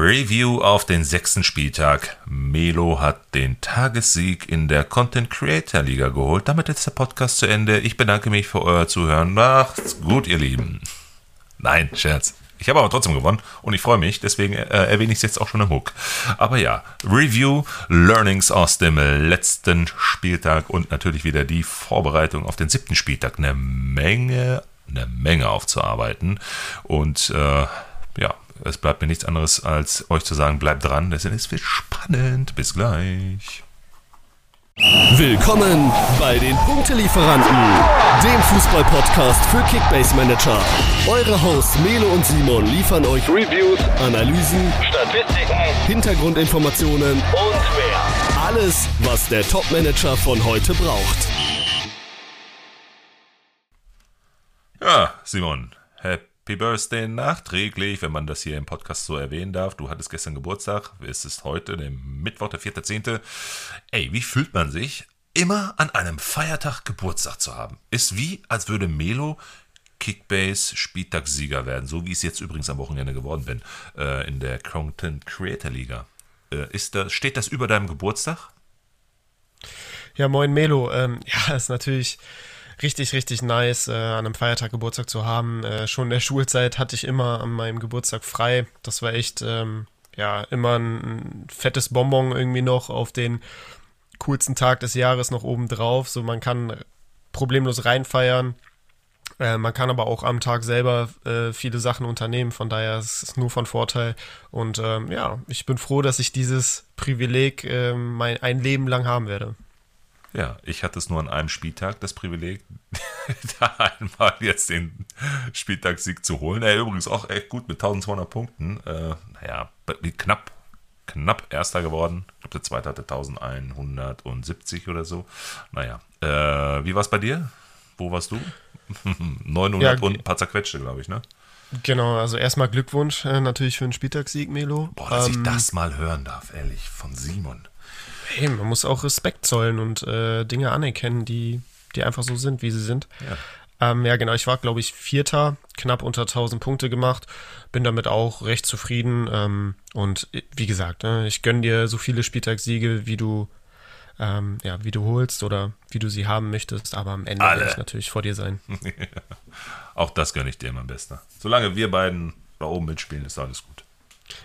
Review auf den sechsten Spieltag. Melo hat den Tagessieg in der Content Creator Liga geholt. Damit ist der Podcast zu Ende. Ich bedanke mich für euer Zuhören. Macht's gut, ihr Lieben. Nein, Scherz. Ich habe aber trotzdem gewonnen und ich freue mich, deswegen äh, erwähne ich es jetzt auch schon im Hook. Aber ja, Review, Learnings aus dem letzten Spieltag und natürlich wieder die Vorbereitung auf den siebten Spieltag. Eine Menge, eine Menge aufzuarbeiten. Und äh, es bleibt mir nichts anderes, als euch zu sagen, bleibt dran, denn es wird spannend. Bis gleich. Willkommen bei den Punktelieferanten, dem Fußball-Podcast für Kickbase Manager. Eure Hosts Melo und Simon liefern euch Reviews, Analysen, Statistiken, Hintergrundinformationen und mehr. Alles, was der Top-Manager von heute braucht. Ja, Simon, Happy Birthday nachträglich, wenn man das hier im Podcast so erwähnen darf. Du hattest gestern Geburtstag, es ist heute, der Mittwoch, der 4.10. Ey, wie fühlt man sich, immer an einem Feiertag Geburtstag zu haben? Ist wie, als würde Melo Kickbase Spieltagssieger werden, so wie es jetzt übrigens am Wochenende geworden bin, äh, in der Content Creator Liga. Äh, ist das, steht das über deinem Geburtstag? Ja, moin Melo. Ähm, ja, ist natürlich richtig, richtig nice, äh, an einem Feiertag Geburtstag zu haben. Äh, schon in der Schulzeit hatte ich immer an meinem Geburtstag frei. Das war echt, ähm, ja, immer ein, fettes Bonbon irgendwie noch auf den coolsten Tag des Jahres noch oben drauf. So, man kann problemlos reinfeiern. Äh, man kann aber auch am Tag selber äh, viele Sachen unternehmen, von daher ist es nur von Vorteil. Und ähm, ja, ich bin froh, dass ich dieses Privileg äh, mein, ein Leben lang haben werde. Ja, ich hatte es nur an einem Spieltag das Privileg, da einmal jetzt den Spieltagssieg zu holen. Er übrigens auch echt gut mit 1200 Punkten. Äh, naja, knapp, knapp Erster geworden. Ich glaube, der Zweite hatte 1170 oder so. Naja, äh, wie war es bei dir? Wo warst du? 900 ja, und ein paar zerquetschte, glaube ich, ne? Genau, also erstmal Glückwunsch äh, natürlich für den Spieltagssieg, Melo. Boah, dass ähm, ich das mal hören darf, ehrlich, von Simon. Hey, man muss auch Respekt zollen und äh, Dinge anerkennen, die, die einfach so sind, wie sie sind. Ja, ähm, ja genau. Ich war, glaube ich, Vierter, knapp unter 1000 Punkte gemacht. Bin damit auch recht zufrieden. Ähm, und wie gesagt, äh, ich gönne dir so viele Spieltagssiege, wie du, ähm, ja, wie du holst oder wie du sie haben möchtest. Aber am Ende werde ich natürlich vor dir sein. auch das gönne ich dir, mein Bester. Solange wir beiden da oben mitspielen, ist alles gut.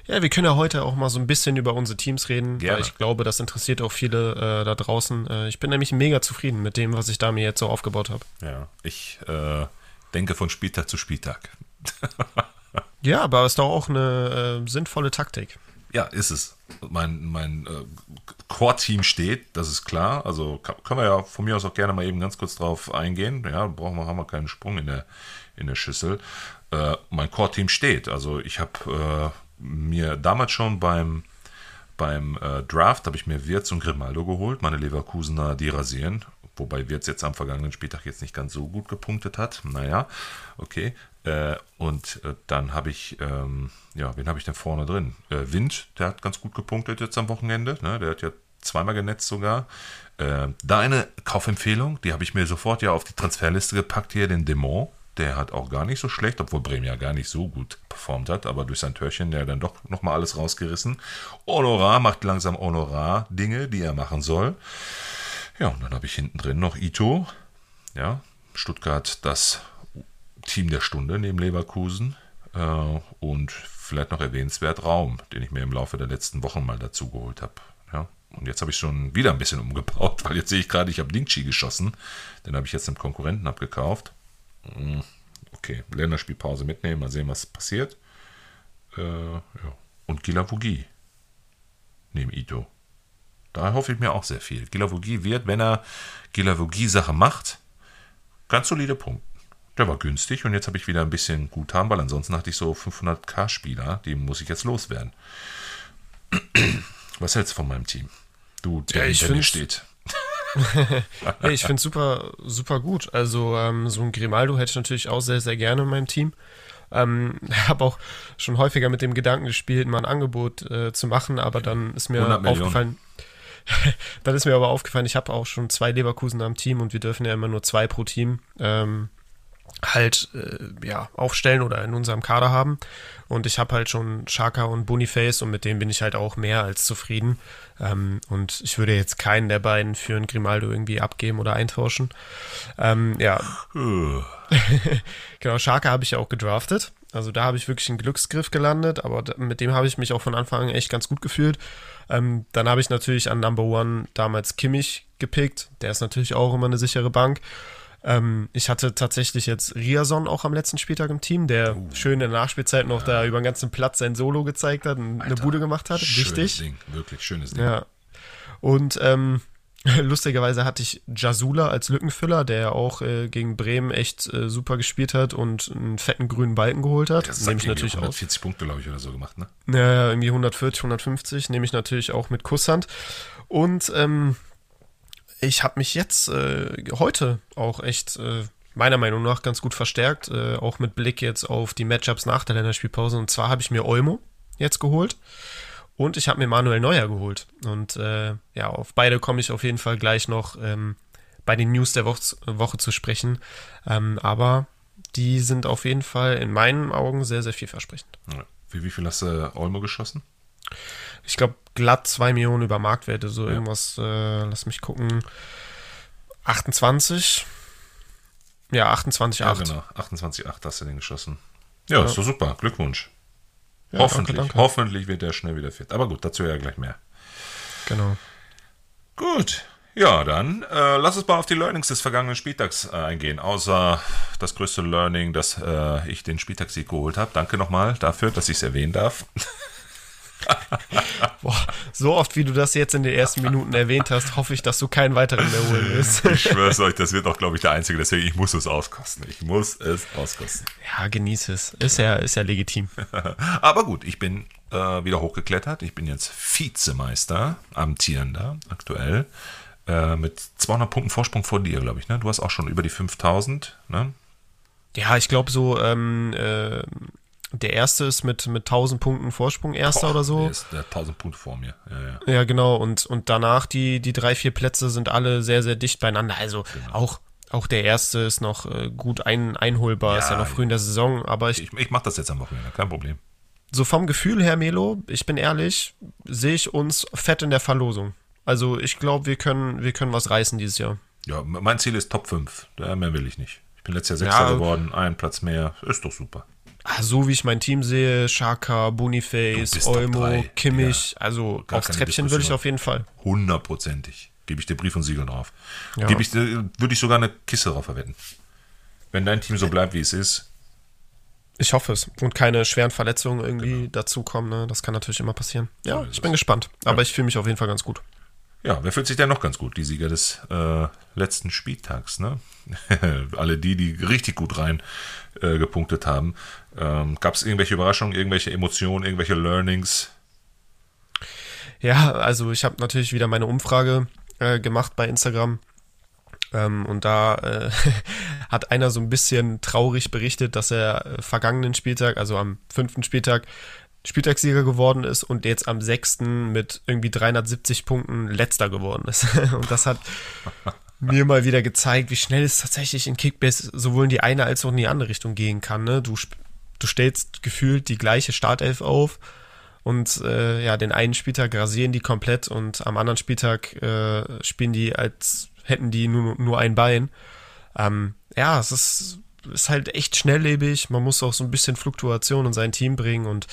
Ja, wir können ja heute auch mal so ein bisschen über unsere Teams reden, Gerne. weil ich glaube, das interessiert auch viele äh, da draußen. Äh, ich bin nämlich mega zufrieden mit dem, was ich da mir jetzt so aufgebaut habe. Ja, ich äh, denke von Spieltag zu Spieltag. ja, aber es ist doch auch eine äh, sinnvolle Taktik. Ja, ist es. Mein, mein äh, Core-Team steht, das ist klar. Also können wir ja von mir aus auch gerne mal eben ganz kurz drauf eingehen. Ja, brauchen wir, haben wir keinen Sprung in der, in der Schüssel. Äh, mein Core-Team steht. Also ich habe mir damals schon beim, beim äh, Draft habe ich mir Wirtz und Grimaldo geholt, meine Leverkusener, die rasieren. Wobei Wirtz jetzt am vergangenen Spieltag jetzt nicht ganz so gut gepunktet hat. Naja, okay. Äh, und äh, dann habe ich, ähm, ja, wen habe ich denn vorne drin? Äh, Wind, der hat ganz gut gepunktet jetzt am Wochenende. Ne? Der hat ja zweimal genetzt sogar. Äh, da eine Kaufempfehlung, die habe ich mir sofort ja auf die Transferliste gepackt hier, den Dämon. Der hat auch gar nicht so schlecht, obwohl Bremen ja gar nicht so gut performt hat, aber durch sein Törchen der dann doch nochmal alles rausgerissen. Honorar macht langsam Honorar-Dinge, die er machen soll. Ja, und dann habe ich hinten drin noch Ito. Ja, Stuttgart das Team der Stunde neben Leverkusen. Äh, und vielleicht noch erwähnenswert Raum, den ich mir im Laufe der letzten Wochen mal dazu geholt habe. Ja, und jetzt habe ich schon wieder ein bisschen umgebaut, weil jetzt sehe ich gerade, ich habe Dingchi geschossen. Den habe ich jetzt einem Konkurrenten abgekauft. Hm, okay, Länderspielpause mitnehmen, mal sehen, was passiert. Äh, ja. Und Gilavogi neben Ito. Da hoffe ich mir auch sehr viel. Gilavogi wird, wenn er Gilavogi-Sache macht, ganz solide Punkte. Der war günstig und jetzt habe ich wieder ein bisschen Guthaben, weil ansonsten hatte ich so 500k-Spieler, die muss ich jetzt loswerden. Was hältst du von meinem Team? Du, der ja, hinter mir steht. ja, ich finde es super, super gut. Also ähm, so ein Grimaldo hätte ich natürlich auch sehr, sehr gerne in meinem Team. Ähm, habe auch schon häufiger mit dem Gedanken gespielt, mal ein Angebot äh, zu machen, aber dann ist mir aufgefallen, dann ist mir aber aufgefallen, ich habe auch schon zwei Leverkusen am Team und wir dürfen ja immer nur zwei pro Team. Ähm, halt äh, ja aufstellen oder in unserem Kader haben. Und ich habe halt schon Shaka und Boniface und mit denen bin ich halt auch mehr als zufrieden. Ähm, und ich würde jetzt keinen der beiden für einen Grimaldo irgendwie abgeben oder eintauschen. Ähm, ja. genau, Shaka habe ich ja auch gedraftet. Also da habe ich wirklich einen Glücksgriff gelandet, aber mit dem habe ich mich auch von Anfang an echt ganz gut gefühlt. Ähm, dann habe ich natürlich an Number One damals Kimmich gepickt. Der ist natürlich auch immer eine sichere Bank. Ähm, ich hatte tatsächlich jetzt Riason auch am letzten Spieltag im Team, der uh, schön in der Nachspielzeit noch ja. da über den ganzen Platz sein Solo gezeigt hat und Alter, eine Bude gemacht hat. Schönes Richtig. Ding, wirklich schönes Ding. Ja. Und ähm, lustigerweise hatte ich Jasula als Lückenfüller, der auch äh, gegen Bremen echt äh, super gespielt hat und einen fetten grünen Balken geholt hat. Das nehme ich natürlich 140 auch. Punkte, glaube ich, oder so gemacht, ne? Ja, irgendwie 140, 150 nehme ich natürlich auch mit Kusshand. Und ähm, ich habe mich jetzt äh, heute auch echt äh, meiner Meinung nach ganz gut verstärkt, äh, auch mit Blick jetzt auf die Matchups nach der Länderspielpause. Und zwar habe ich mir Olmo jetzt geholt und ich habe mir Manuel Neuer geholt. Und äh, ja, auf beide komme ich auf jeden Fall gleich noch ähm, bei den News der Woche, Woche zu sprechen. Ähm, aber die sind auf jeden Fall in meinen Augen sehr, sehr vielversprechend. Wie, wie viel hast du Olmo geschossen? Ich glaube, glatt 2 Millionen über Marktwerte, so ja. irgendwas, äh, lass mich gucken. 28. Ja, 28,8. Ja, genau. 28,8 hast du den geschossen. Ja, ja, ist doch super. Glückwunsch. Ja, hoffentlich. Danke, danke. Hoffentlich wird der schnell wieder fit. Aber gut, dazu ja gleich mehr. Genau. Gut. Ja, dann äh, lass uns mal auf die Learnings des vergangenen Spieltags äh, eingehen. Außer das größte Learning, dass äh, ich den Spieltagssieg geholt habe. Danke nochmal dafür, dass ich es erwähnen darf. Boah, so oft, wie du das jetzt in den ersten Minuten erwähnt hast, hoffe ich, dass du keinen weiteren mehr holen wirst. ich schwör's euch, das wird auch, glaube ich, der einzige. Deswegen, ich muss es auskosten. Ich muss es auskosten. Ja, genieße es. Ist ja, ist ja legitim. Aber gut, ich bin äh, wieder hochgeklettert. Ich bin jetzt Vizemeister, amtierender, aktuell. Äh, mit 200 Punkten Vorsprung vor dir, glaube ich. Ne? Du hast auch schon über die 5000. Ne? Ja, ich glaube so, ähm, äh, der erste ist mit, mit 1000 Punkten Vorsprung erster Boah, oder so. Der ist der 1000 Punkte vor mir. Ja, ja. ja, genau. Und, und danach die, die drei, vier Plätze sind alle sehr, sehr dicht beieinander. Also genau. auch, auch der erste ist noch äh, gut ein, einholbar. Ja, ist ja noch früh in der Saison. Aber ich, ich, ich mache das jetzt am Wochenende, kein Problem. So vom Gefühl her, Melo, ich bin ehrlich, sehe ich uns fett in der Verlosung. Also ich glaube, wir können, wir können was reißen dieses Jahr. Ja, mein Ziel ist Top 5. Mehr will ich nicht. Ich bin letztes Jahr Sechster geworden, ein Platz mehr. Ist doch super. Ah, so wie ich mein Team sehe, Shaka, Boniface, Olmo, Kimmich, ja, also aufs Treppchen würde ich auf jeden Fall. Hundertprozentig. Gebe ich dir Brief und Siegel drauf. Ja. Gebe ich würde ich sogar eine Kiste drauf verwenden. Wenn dein Team so bleibt, wie es ist. Ich hoffe es. Und keine schweren Verletzungen irgendwie genau. dazukommen. Ne? Das kann natürlich immer passieren. Ja, so ich bin gespannt. Aber ja. ich fühle mich auf jeden Fall ganz gut. Ja, wer fühlt sich denn noch ganz gut? Die Sieger des äh, letzten Spieltags, ne? Alle die, die richtig gut rein äh, gepunktet haben. Ähm, Gab es irgendwelche Überraschungen, irgendwelche Emotionen, irgendwelche Learnings? Ja, also ich habe natürlich wieder meine Umfrage äh, gemacht bei Instagram. Ähm, und da äh, hat einer so ein bisschen traurig berichtet, dass er äh, vergangenen Spieltag, also am fünften Spieltag, Spieltagssieger geworden ist und jetzt am sechsten mit irgendwie 370 Punkten letzter geworden ist. und das hat mir mal wieder gezeigt, wie schnell es tatsächlich in Kickbase sowohl in die eine als auch in die andere Richtung gehen kann. Ne? Du, du stellst gefühlt die gleiche Startelf auf und äh, ja, den einen Spieltag rasieren die komplett und am anderen Spieltag äh, spielen die, als hätten die nur, nur ein Bein. Ähm, ja, es ist ist halt echt schnelllebig. Man muss auch so ein bisschen Fluktuation in sein Team bringen und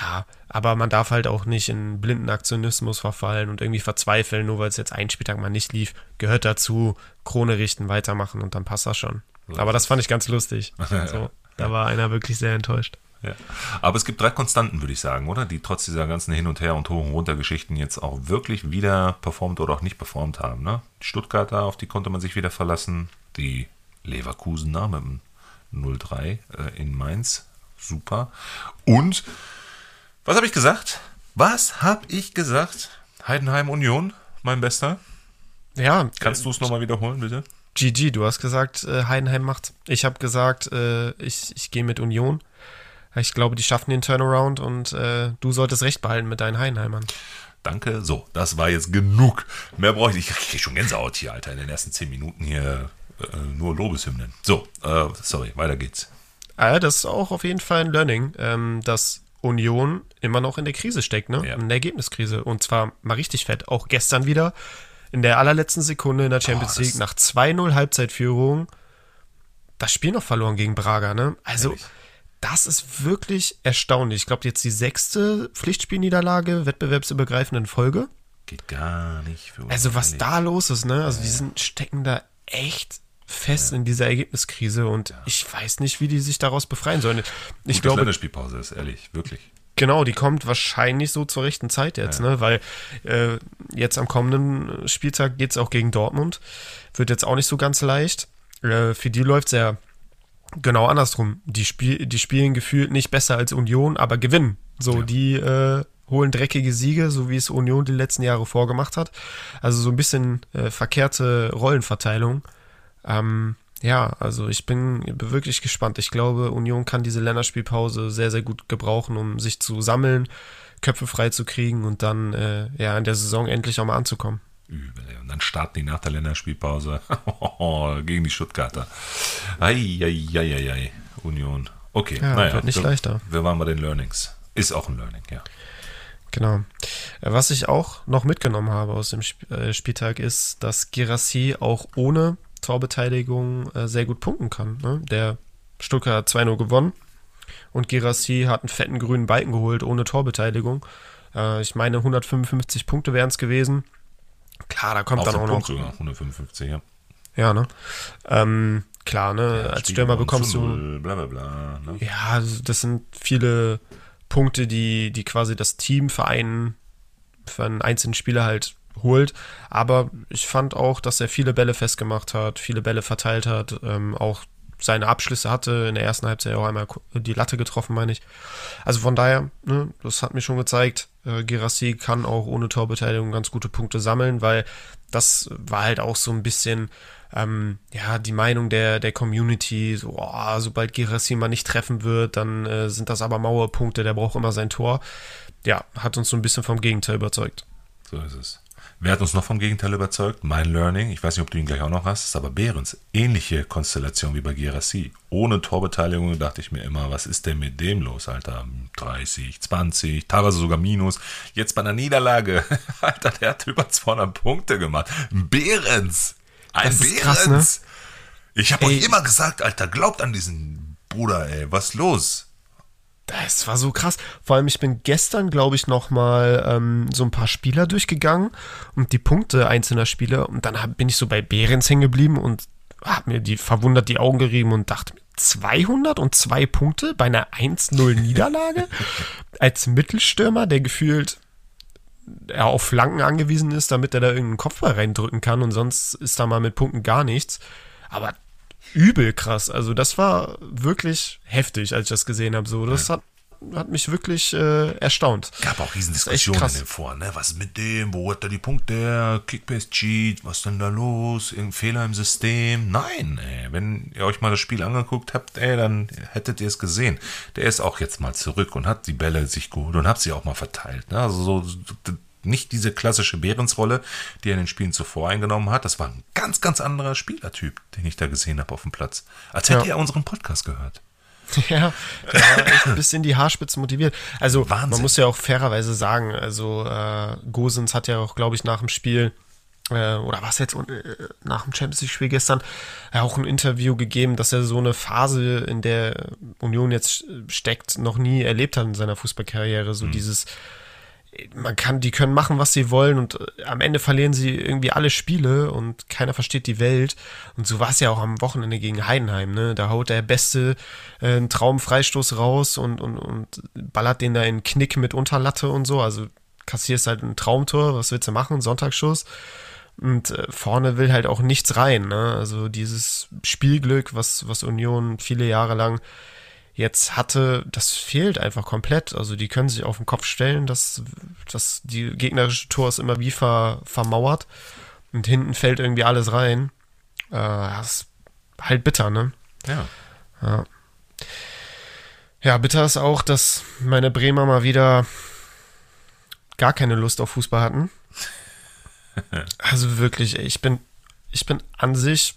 ja, aber man darf halt auch nicht in blinden Aktionismus verfallen und irgendwie verzweifeln, nur weil es jetzt ein Spieltag mal nicht lief. Gehört dazu, Krone richten, weitermachen und dann passt das schon. Aber das fand ich ganz lustig. So, da war einer wirklich sehr enttäuscht. Ja. Aber es gibt drei Konstanten, würde ich sagen, oder? Die trotz dieser ganzen Hin und Her und Hoch- und Runter-Geschichten jetzt auch wirklich wieder performt oder auch nicht performt haben. Ne? Die Stuttgarter, auf die konnte man sich wieder verlassen. Die Leverkusener mit dem 03 äh, in Mainz. Super. Und, was habe ich gesagt? Was habe ich gesagt? Heidenheim Union, mein Bester. Ja. Kannst du es nochmal wiederholen, bitte? GG, du hast gesagt, äh, Heidenheim macht. Ich habe gesagt, äh, ich, ich gehe mit Union. Ich glaube, die schaffen den Turnaround und äh, du solltest recht behalten mit deinen Heidenheimern. Danke. So, das war jetzt genug. Mehr brauche ich nicht. Ich kriege schon Gänsehaut hier, Alter, in den ersten zehn Minuten hier äh, nur Lobeshymnen. So, äh, sorry, weiter geht's. Ah, das ist auch auf jeden Fall ein Learning, ähm, dass Union immer noch in der Krise steckt, ne? Ja. In der Ergebniskrise. Und zwar mal richtig fett. Auch gestern wieder in der allerletzten Sekunde in der Champions Oh, League nach 2-0 Halbzeitführung das Spiel noch verloren gegen Braga, ne? Also, Ehrlich? das ist wirklich erstaunlich. Ich glaube, jetzt die sechste Pflichtspielniederlage wettbewerbsübergreifenden Folge. Geht gar nicht für uns. Also was da los ist, ne? Also die sind, stecken da echt fest in dieser Ergebniskrise und ich weiß nicht, wie die sich daraus befreien sollen. Ich dass glaube, Länderspielpause ist, ehrlich, wirklich. genau, die kommt wahrscheinlich so zur rechten Zeit jetzt, ne? Weil äh, jetzt am kommenden Spieltag geht es auch gegen Dortmund. Wird jetzt auch nicht so ganz leicht. Äh, für die läuft es ja genau andersrum. Die, Spiel, die spielen gefühlt nicht besser als Union, aber gewinnen. So, Ja. die äh, holen dreckige Siege, so wie es Union die letzten Jahre vorgemacht hat. Also so ein bisschen äh, verkehrte Rollenverteilung. Ähm, ja, also ich bin wirklich gespannt. Ich glaube, Union kann diese Länderspielpause sehr, sehr gut gebrauchen, um sich zu sammeln, Köpfe frei zu kriegen und dann äh, ja in der Saison endlich auch mal anzukommen. Übel. Und dann starten die nach der Länderspielpause gegen die Stuttgarter. Eieieiei, Union. Okay, Ja, naja. wird nicht wir, leichter. Wir waren bei den Learnings. Ist auch ein Learning, ja. Genau. Äh, Was ich auch noch mitgenommen habe aus dem äh, Spieltag ist, dass Girassi auch ohne Torbeteiligung äh, sehr gut punkten kann. Ne? Der Stuttgart hat 2-0 gewonnen und Girassi hat einen fetten grünen Balken geholt ohne Torbeteiligung. Äh, ich meine, 155 Punkte wären es gewesen. Klar, da kommt Auf dann auch Punkt noch. sogar, 155, ja. Ja, ne? Ähm, klar, ne? Als Spiel Stürmer bekommst du. Bla bla bla. Ne? Ja, das sind viele Punkte, die, die quasi das Team für einen, für einen einzelnen Spieler halt holt. Aber ich fand auch, dass er viele Bälle festgemacht hat, viele Bälle verteilt hat, ähm, auch seine Abschlüsse hatte. In der ersten Halbzeit auch einmal die Latte getroffen, meine ich. Also von daher, ne, das hat mir schon gezeigt, äh, Girassi kann auch ohne Torbeteiligung ganz gute Punkte sammeln, weil das war halt auch so ein bisschen ähm, ja, die Meinung der, der Community, so, oh, sobald Girassi mal nicht treffen wird, dann äh, sind das aber Mauerpunkte, der braucht immer sein Tor. Ja, hat uns so ein bisschen vom Gegenteil überzeugt. So ist es. Wer hat uns noch vom Gegenteil überzeugt? Mein Learning, ich weiß nicht, ob du ihn gleich auch noch hast, ist aber Behrens. Ähnliche Konstellation wie bei Girassi. Ohne Torbeteiligung dachte ich mir immer, was ist denn mit dem los, Alter? 30, 20, teilweise sogar Minus. Jetzt bei einer Niederlage, Alter, der hat über 200 Punkte gemacht. Behrens! Ein Das ist Behrens! krass, ne? Ich habe euch immer gesagt, Alter, glaubt an diesen Bruder, ey, was los? Das war so krass. Vor allem, ich bin gestern, glaube ich, noch mal ähm, so ein paar Spieler durchgegangen und die Punkte einzelner Spieler. Und dann hab, bin ich so bei Behrens hängen geblieben und habe mir die verwundert die Augen gerieben und dachte, mir, 202 Punkte bei einer 1-0-Niederlage als Mittelstürmer, der gefühlt er auf Flanken angewiesen ist, damit er da irgendeinen Kopfball reindrücken kann und sonst ist da mal mit Punkten gar nichts. Aber übel krass. Also das war wirklich heftig, als ich das gesehen habe. So, das hat, hat mich wirklich äh, erstaunt. gab auch riesen Das ist echt Diskussionen krass. in den Foren, ne? Was ist mit dem? Wo hat er die Punkte? Kickbase Cheat? Was ist denn da los? Irgendein Fehler im System? Nein, ey. Wenn ihr euch mal das Spiel angeguckt habt, ey, dann hättet ihr es gesehen. Der ist auch jetzt mal zurück und hat die Bälle sich geholt und hat sie auch mal verteilt. Ne? Also so, so nicht diese klassische Behrensrolle, die er in den Spielen zuvor eingenommen hat. Das war ein ganz, ganz anderer Spielertyp, den ich da gesehen habe auf dem Platz. Als hätte Ja. er unseren Podcast gehört. Ja, der war echt ein bisschen die Haarspitze motiviert. Also Wahnsinn. man muss ja auch fairerweise sagen, also äh, Gosens hat ja auch, glaube ich, nach dem Spiel äh, oder was jetzt äh, nach dem Champions League-Spiel gestern äh, auch ein Interview gegeben, dass er so eine Phase, in der Union jetzt steckt, noch nie erlebt hat in seiner Fußballkarriere. So dieses man kann, die können machen, was sie wollen und äh, am Ende verlieren sie irgendwie alle Spiele und keiner versteht die Welt. Und so war es ja auch am Wochenende gegen Heidenheim, ne? Da haut der Beste äh, einen Traumfreistoß raus und, und, und ballert den da in Knick mit Unterlatte und so. Also kassierst halt ein Traumtor, was willst du machen? Sonntagsschuss. Und äh, vorne will halt auch nichts rein, ne? Also dieses Spielglück, was, was Union viele Jahre lang jetzt hatte, das fehlt einfach komplett. Also die können sich auf den Kopf stellen, dass, dass die gegnerische Tor ist immer wie ver, vermauert und hinten fällt irgendwie alles rein. Äh, das ist halt bitter, ne? Ja. Ja, bitter ist auch, dass meine Bremer mal wieder gar keine Lust auf Fußball hatten. Also wirklich, ich bin, ich bin an sich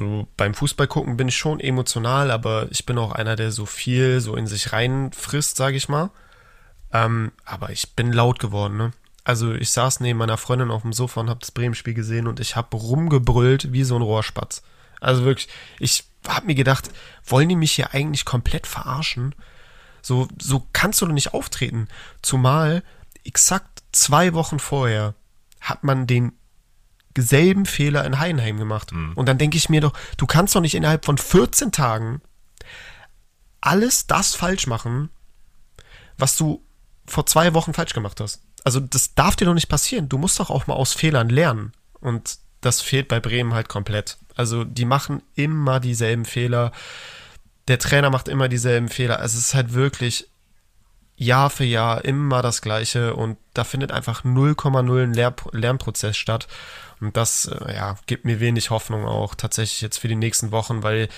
so beim Fußball gucken bin ich schon emotional, aber ich bin auch einer, der so viel so in sich reinfrisst, sage ich mal. Ähm, aber ich bin laut geworden, ne? Also ich saß neben meiner Freundin auf dem Sofa und habe das Bremen-Spiel gesehen und ich habe rumgebrüllt wie so ein Rohrspatz. Also wirklich, ich habe mir gedacht, wollen die mich hier eigentlich komplett verarschen? So, so kannst du doch nicht auftreten. Zumal exakt zwei Wochen vorher hat man den selben Fehler in Heidenheim gemacht. Mhm. Und dann denke ich mir doch, du kannst doch nicht innerhalb von 14 Tagen alles das falsch machen, was du vor zwei Wochen falsch gemacht hast. Also das darf dir doch nicht passieren. Du musst doch auch mal aus Fehlern lernen. Und das fehlt bei Bremen halt komplett. Also die machen immer dieselben Fehler. Der Trainer macht immer dieselben Fehler. Also es ist halt wirklich Jahr für Jahr immer das Gleiche und da findet einfach 0,0 ein Lernprozess statt. Und das äh, ja, gibt mir wenig Hoffnung auch tatsächlich jetzt für die nächsten Wochen, weil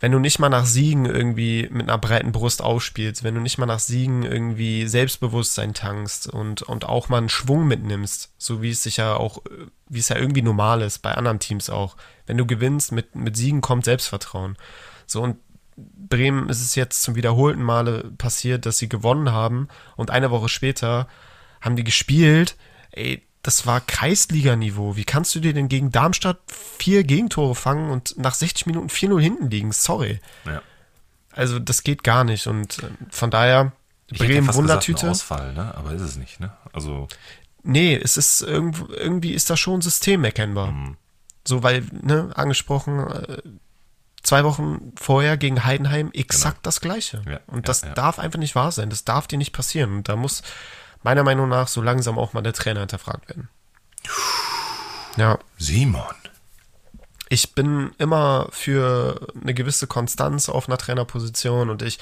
wenn du nicht mal nach Siegen irgendwie mit einer breiten Brust aufspielst, wenn du nicht mal nach Siegen irgendwie Selbstbewusstsein tankst und, und auch mal einen Schwung mitnimmst, so wie es sich ja auch, wie es ja irgendwie normal ist, bei anderen Teams auch. Wenn du gewinnst, mit, mit Siegen kommt Selbstvertrauen. So, und Bremen ist es jetzt zum wiederholten Male passiert, dass sie gewonnen haben und eine Woche später haben die gespielt. Ey, das war Kreisliganiveau. Wie kannst du dir denn gegen Darmstadt vier Gegentore fangen und nach 60 Minuten 4-0 hinten liegen? Sorry. Ja. Also das geht gar nicht und äh, von daher ich Bremen fast Wundertüte. Gesagt, Ausfall, ne? Aber ist es nicht, ne? Also nee, es ist irgendwie, irgendwie ist da schon ein System erkennbar. Mhm. So weil ne angesprochen äh, zwei Wochen vorher gegen Heidenheim exakt genau. das Gleiche. Ja, und das ja, ja. darf einfach nicht wahr sein. Das darf dir nicht passieren. Und da muss meiner Meinung nach so langsam auch mal der Trainer hinterfragt werden. Ja. Simon. Ich bin immer für eine gewisse Konstanz auf einer Trainerposition und ich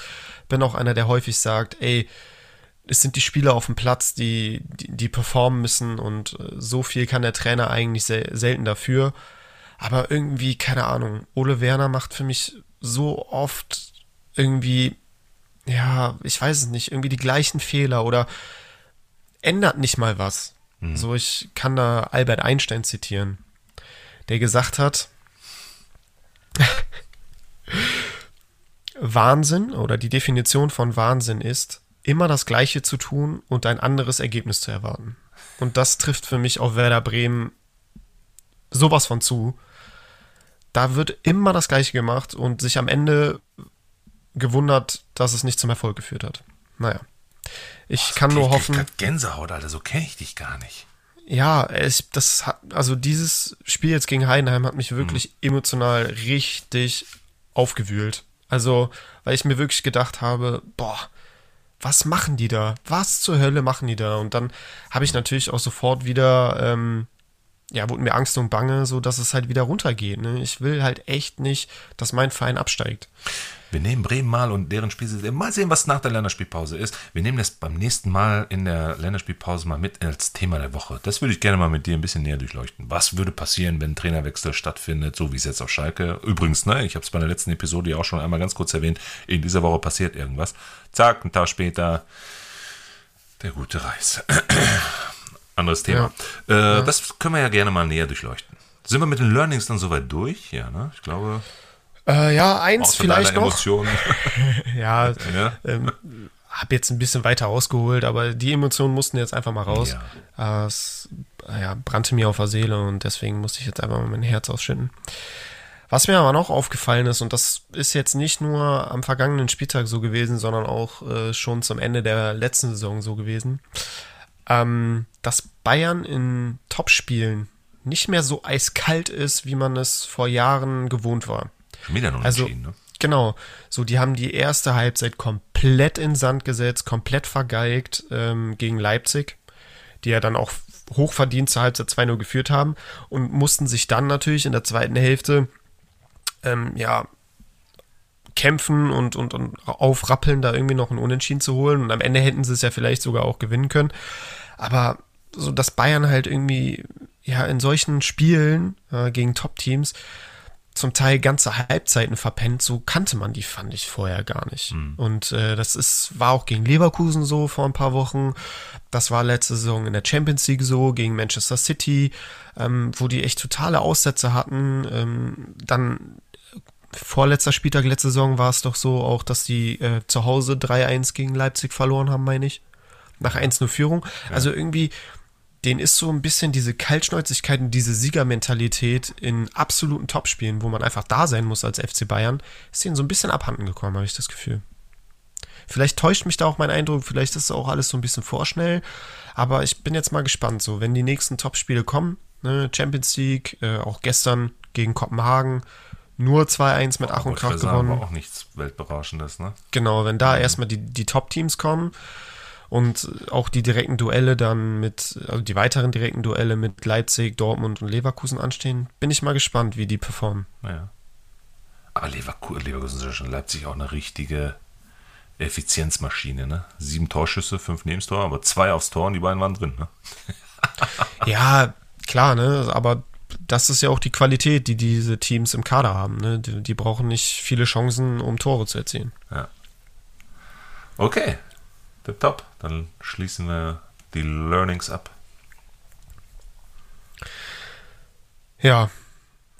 bin auch einer, der häufig sagt, ey, es sind die Spieler auf dem Platz, die, die, die performen müssen und äh, so viel kann der Trainer eigentlich sel selten dafür. Aber irgendwie, keine Ahnung, Ole Werner macht für mich so oft irgendwie, ja, ich weiß es nicht, irgendwie die gleichen Fehler oder ändert nicht mal was. Mhm. So, ich kann da Albert Einstein zitieren, der gesagt hat, Wahnsinn oder die Definition von Wahnsinn ist, immer das Gleiche zu tun und ein anderes Ergebnis zu erwarten. Und das trifft für mich auf Werder Bremen sowas von zu. Da wird immer das Gleiche gemacht und sich am Ende gewundert, dass es nicht zum Erfolg geführt hat. Naja. Ich oh, kann nur hoffen. Ich Gänsehaut, Alter, so kenne ich dich gar nicht. Ja, es, das hat, also dieses Spiel jetzt gegen Heidenheim hat mich wirklich mhm. emotional richtig aufgewühlt. Also, weil ich mir wirklich gedacht habe, boah, was machen die da? Was zur Hölle machen die da? Und dann habe ich natürlich auch sofort wieder, ähm, ja, wurde mir Angst und Bange, so dass es halt wieder runtergeht. Ne? Ich will halt echt nicht, dass mein Verein absteigt. Wir nehmen Bremen mal und deren Spielsystem. Mal sehen, was nach der Länderspielpause ist. Wir nehmen das beim nächsten Mal in der Länderspielpause mal mit als Thema der Woche. Das würde ich gerne mal mit dir ein bisschen näher durchleuchten. Was würde passieren, wenn ein Trainerwechsel stattfindet, so wie es jetzt auf Schalke? Übrigens, ne, ich habe es bei der letzten Episode ja auch schon einmal ganz kurz erwähnt. In dieser Woche passiert irgendwas. Zack, ein Tag später der gute Reis. Anderes Thema. Ja. Äh. Das können wir ja gerne mal näher durchleuchten. Sind wir mit den Learnings dann soweit durch? Ja, ne? Ich glaube. Äh, ja, eins vielleicht noch. ja, ja. Ähm, habe jetzt ein bisschen weiter ausgeholt, aber die Emotionen mussten jetzt einfach mal raus. Ja. Äh, es ja, brannte mir auf der Seele und deswegen musste ich jetzt einfach mal mein Herz ausschütten. Was mir aber noch aufgefallen ist, und das ist jetzt nicht nur am vergangenen Spieltag so gewesen, sondern auch äh, schon zum Ende der letzten Saison so gewesen, ähm, dass Bayern in Topspielen nicht mehr so eiskalt ist, wie man es vor Jahren gewohnt war. Schon wieder noch also, ne? Genau. So, die haben die erste Halbzeit komplett in Sand gesetzt, komplett vergeigt ähm, gegen Leipzig, die ja dann auch hochverdient zur Halbzeit 2-0 geführt haben und mussten sich dann natürlich in der zweiten Hälfte ähm, ja kämpfen und, und, und aufrappeln, da irgendwie noch ein Unentschieden zu holen. Und am Ende hätten sie es ja vielleicht sogar auch gewinnen können. Aber so, dass Bayern halt irgendwie ja in solchen Spielen äh, gegen Top-Teams zum Teil ganze Halbzeiten verpennt. So kannte man die, fand ich vorher gar nicht. Mhm. Und äh, das ist, war auch gegen Leverkusen so vor ein paar Wochen. Das war letzte Saison in der Champions League so, gegen Manchester City, ähm, wo die echt totale Aussätze hatten. Ähm, dann vorletzter Spieltag, letzte Saison war es doch so auch, dass die äh, zu Hause 3-1 gegen Leipzig verloren haben, meine ich. Nach 1-0 Führung. Ja. Also irgendwie, denen ist so ein bisschen diese Kaltschnäuzigkeit und diese Siegermentalität in absoluten Topspielen, wo man einfach da sein muss als FC Bayern, ist denen so ein bisschen abhanden gekommen, habe ich das Gefühl. Vielleicht täuscht mich da auch mein Eindruck, vielleicht ist auch alles so ein bisschen vorschnell, aber ich bin jetzt mal gespannt, so, wenn die nächsten Topspiele kommen, ne, Champions League, äh, auch gestern gegen Kopenhagen, nur 2-1 mit Ach und Krach gewonnen. Aber auch nichts Weltberauschendes, ne? Genau, wenn da mhm. erstmal die, die Top-Teams kommen, und auch die direkten Duelle dann mit, also die weiteren direkten Duelle mit Leipzig, Dortmund und Leverkusen anstehen, bin ich mal gespannt, wie die performen. Ja. Aber Leverkusen, Leverkusen ist ja schon Leipzig auch eine richtige Effizienzmaschine, ne? Sieben Torschüsse, fünf Nebenstor, aber zwei aufs Tor und die beiden waren drin, ne? ja, klar, ne? Aber das ist ja auch die Qualität, die diese Teams im Kader haben, ne? Die, die brauchen nicht viele Chancen, um Tore zu erzielen. Ja. Okay, Top. Dann schließen wir die Learnings ab. Ja.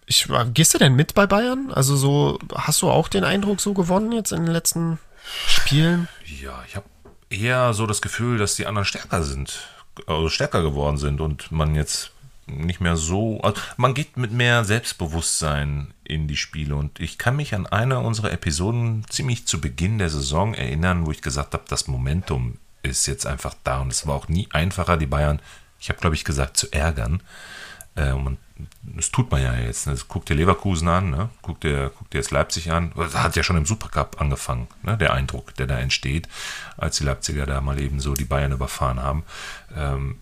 Ich, gehst du denn mit bei Bayern? Also so, hast du auch den Eindruck so gewonnen jetzt in den letzten Spielen? Ja, ich habe eher so das Gefühl, dass die anderen stärker sind, also stärker geworden sind und man jetzt nicht mehr so. Also man geht mit mehr Selbstbewusstsein in die Spiele. Und ich kann mich an eine unserer Episoden ziemlich zu Beginn der Saison erinnern, wo ich gesagt habe, das Momentum ist jetzt einfach da. Und es war auch nie einfacher, die Bayern, ich habe glaube ich gesagt, zu ärgern. Äh, und das tut man ja jetzt. Ne? Guck dir Leverkusen an, ne? guck, dir, guck dir jetzt Leipzig an. Das hat ja schon im Supercup angefangen, ne? der Eindruck, der da entsteht, als die Leipziger da mal eben so die Bayern überfahren haben. Ähm,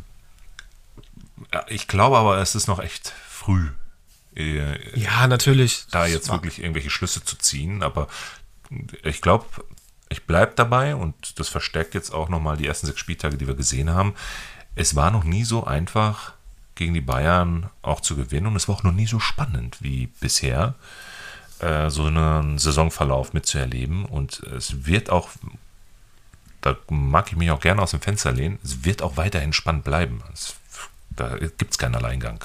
ich glaube aber, es ist noch echt früh. Äh, ja, natürlich. Da jetzt wirklich irgendwelche Schlüsse zu ziehen, aber ich glaube, ich bleibe dabei und das verstärkt jetzt auch nochmal die ersten sechs Spieltage, die wir gesehen haben. Es war noch nie so einfach, gegen die Bayern auch zu gewinnen und es war auch noch nie so spannend wie bisher, äh, so einen Saisonverlauf mitzuerleben. Und es wird auch, da mag ich mich auch gerne aus dem Fenster lehnen, es wird auch weiterhin spannend bleiben. Es da gibt es keinen Alleingang.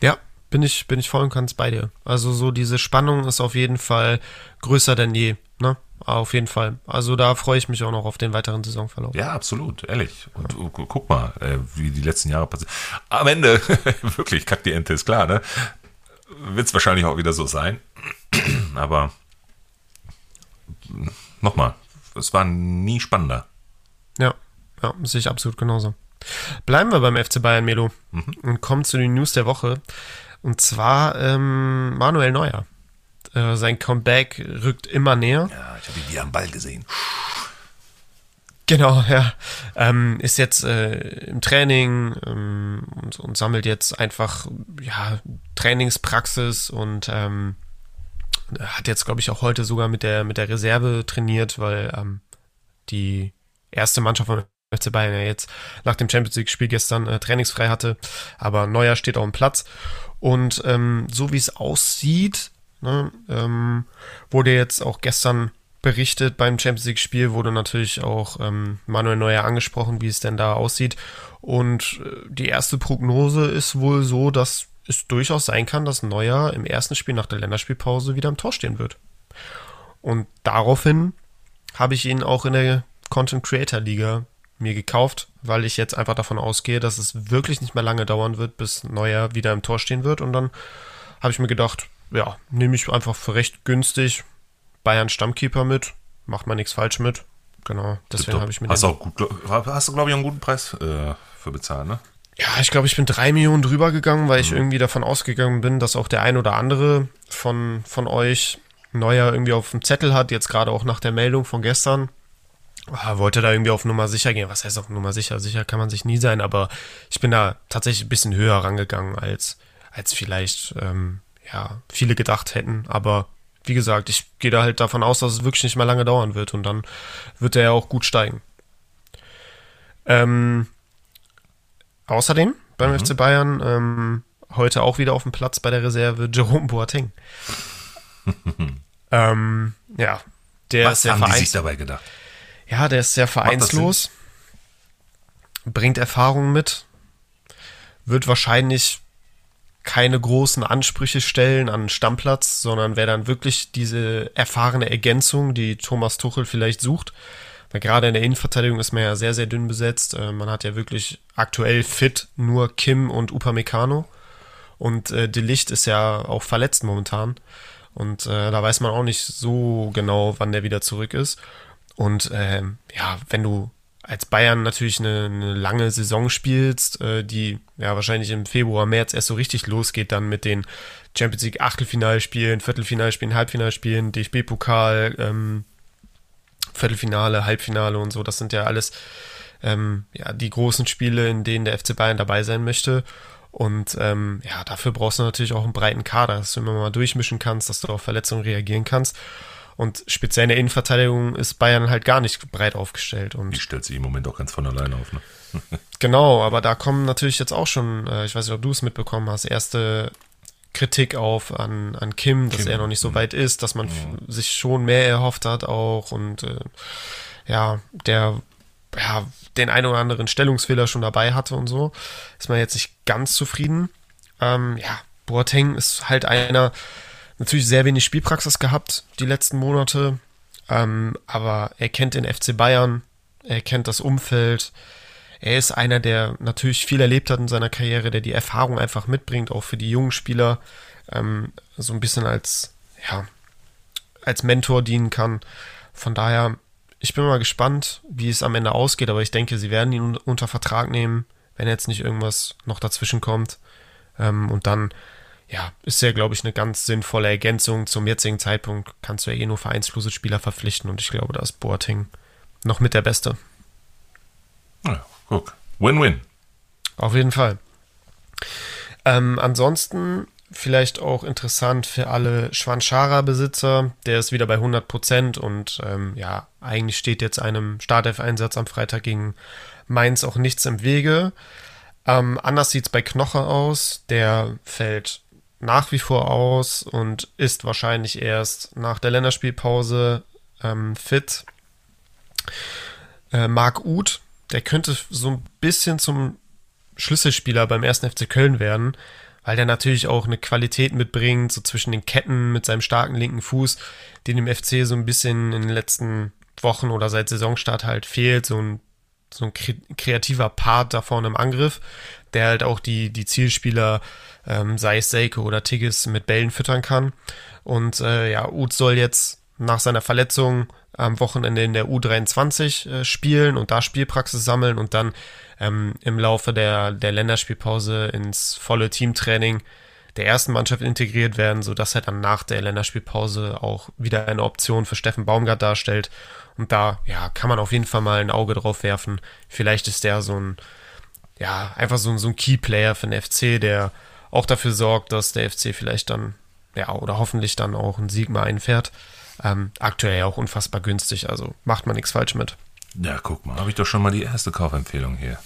Ja, bin ich, bin ich voll und ganz bei dir. Also so diese Spannung ist auf jeden Fall größer denn je. Ne? Auf jeden Fall. Also da freue ich mich auch noch auf den weiteren Saisonverlauf. Ja, absolut, ehrlich. Und ja. guck mal, äh, wie die letzten Jahre passieren. Am Ende, wirklich, kack die Ente, ist klar, ne? Wird es wahrscheinlich auch wieder so sein. Aber nochmal, es war nie spannender. Ja, ja, sehe ich absolut genauso. Bleiben wir beim FC Bayern, Melo, mhm. und kommen zu den News der Woche. Und zwar ähm, Manuel Neuer. Äh, sein Comeback rückt immer näher. Ja, ich habe ihn wieder am Ball gesehen. Genau, ja. Ähm, ist jetzt äh, im Training ähm, und, und, sammelt jetzt einfach ja, Trainingspraxis und ähm, hat jetzt, glaube ich, auch heute sogar mit der, mit der Reserve trainiert, weil ähm, die erste Mannschaft von FC Bayern ja jetzt nach dem Champions League-Spiel gestern äh, trainingsfrei hatte. Aber Neuer steht auch im Platz. Und ähm, so wie es aussieht, ne, ähm, wurde jetzt auch gestern berichtet beim Champions League-Spiel, wurde natürlich auch ähm, Manuel Neuer angesprochen, wie es denn da aussieht. Und äh, die erste Prognose ist wohl so, dass es durchaus sein kann, dass Neuer im ersten Spiel nach der Länderspielpause wieder im Tor stehen wird. Und daraufhin habe ich ihn auch in der Content Creator Liga mir gekauft, weil ich jetzt einfach davon ausgehe, dass es wirklich nicht mehr lange dauern wird, bis Neuer wieder im Tor stehen wird. Und dann habe ich mir gedacht, ja, nehme ich einfach für recht günstig Bayern Stammkeeper mit, macht man nichts falsch mit. Genau, deswegen habe ich mir hast den. Auch gut, hast du, glaube ich, einen guten Preis äh, für bezahlt, ne? Ja, ich glaube, ich bin drei Millionen drüber gegangen, weil mhm. ich irgendwie davon ausgegangen bin, dass auch der ein oder andere von, von euch Neuer irgendwie auf dem Zettel hat, jetzt gerade auch nach der Meldung von gestern. Ah, wollte da irgendwie auf Nummer sicher gehen. Was heißt auf Nummer sicher? Sicher kann man sich nie sein, aber ich bin da tatsächlich ein bisschen höher rangegangen, als, als vielleicht ähm, ja, viele gedacht hätten. Aber wie gesagt, ich gehe da halt davon aus, dass es wirklich nicht mehr lange dauern wird und dann wird er ja auch gut steigen. Ähm, außerdem beim mhm. FC Bayern ähm, heute auch wieder auf dem Platz bei der Reserve Jerome Boateng. ähm, ja, der Was ist sehr haben die vereins sich dabei gedacht? Ja, der ist sehr vereinslos, bringt Erfahrung mit, wird wahrscheinlich keine großen Ansprüche stellen an Stammplatz, sondern wäre dann wirklich diese erfahrene Ergänzung, die Thomas Tuchel vielleicht sucht. Weil gerade in der Innenverteidigung ist man ja sehr, sehr dünn besetzt. Äh, Man hat ja wirklich aktuell fit nur Kim und Upamecano. Und äh, De Licht ist ja auch verletzt momentan. Und äh, da weiß man auch nicht so genau, wann der wieder zurück ist. Und ähm, ja, wenn du als Bayern natürlich eine, eine lange Saison spielst, äh, die ja wahrscheinlich im Februar, März erst so richtig losgeht, dann mit den Champions League Achtelfinalspielen, Viertelfinalspielen, Halbfinalspielen, DFB-Pokal, ähm, Viertelfinale, Halbfinale und so, das sind ja alles ähm, ja, die großen Spiele, in denen der FC Bayern dabei sein möchte. Und ähm, ja, dafür brauchst du natürlich auch einen breiten Kader, dass du immer mal durchmischen kannst, dass du auf Verletzungen reagieren kannst. Und speziell in der Innenverteidigung ist Bayern halt gar nicht breit aufgestellt. Und Die stellt sich im Moment auch ganz von alleine auf. Ne? Genau, aber da kommen natürlich jetzt auch schon, äh, ich weiß nicht, ob du es mitbekommen hast, erste Kritik auf an, an Kim, dass Kim, er noch nicht so mhm. weit ist, dass man f- sich schon mehr erhofft hat auch und äh, ja, der ja, den ein oder anderen Stellungsfehler schon dabei hatte und so, ist man jetzt nicht ganz zufrieden. Ähm, ja, Boateng ist halt einer, natürlich sehr wenig Spielpraxis gehabt die letzten Monate, ähm, aber er kennt den FC Bayern, er kennt das Umfeld, er ist einer, der natürlich viel erlebt hat in seiner Karriere, der die Erfahrung einfach mitbringt, auch für die jungen Spieler, ähm, so ein bisschen als, ja, als Mentor dienen kann. Von daher, ich bin mal gespannt, wie es am Ende ausgeht, aber ich denke, sie werden ihn un- unter Vertrag nehmen, wenn jetzt nicht irgendwas noch dazwischen kommt. Ähm, und dann, ja, ist ja, glaube ich, eine ganz sinnvolle Ergänzung. Zum jetzigen Zeitpunkt kannst du ja eh nur vereinslose Spieler verpflichten und ich glaube, da ist Boateng noch mit der Beste. Ja, guck. Win-win. Auf jeden Fall. Ähm, ansonsten vielleicht auch interessant für alle Schwanschara-Besitzer. Der ist wieder bei 100% und ähm, ja, eigentlich steht jetzt einem Startelf-Einsatz am Freitag gegen Mainz auch nichts im Wege. Ähm, anders sieht es bei Knoche aus. Der fällt nach wie vor aus und ist wahrscheinlich erst nach der Länderspielpause ähm, fit. Äh, Marc Uth, der könnte so ein bisschen zum Schlüsselspieler beim ersten FC Köln werden, weil der natürlich auch eine Qualität mitbringt, so zwischen den Ketten mit seinem starken linken Fuß, den dem FC so ein bisschen in den letzten Wochen oder seit Saisonstart halt fehlt, so ein, so ein kre kreativer Part da vorne im Angriff, der halt auch die, die Zielspieler, ähm, sei es Seike oder Tigges, mit Bällen füttern kann. Und äh, ja, Uth soll jetzt nach seiner Verletzung am Wochenende in der U23 äh, spielen und da Spielpraxis sammeln und dann ähm, im Laufe der, der Länderspielpause ins volle Teamtraining der ersten Mannschaft integriert werden, sodass er dann nach der Länderspielpause auch wieder eine Option für Steffen Baumgart darstellt. Und da ja, kann man auf jeden Fall mal ein Auge drauf werfen. Vielleicht ist der so ein, ja, einfach so, ein- so ein Key-Player für den FC, der auch dafür sorgt, dass der FC vielleicht dann, ja, oder hoffentlich dann auch einen Sieg mal einfährt. Ähm, aktuell ja auch unfassbar günstig, also macht man nichts falsch mit. Ja, guck mal, habe ich doch schon mal die erste Kaufempfehlung hier.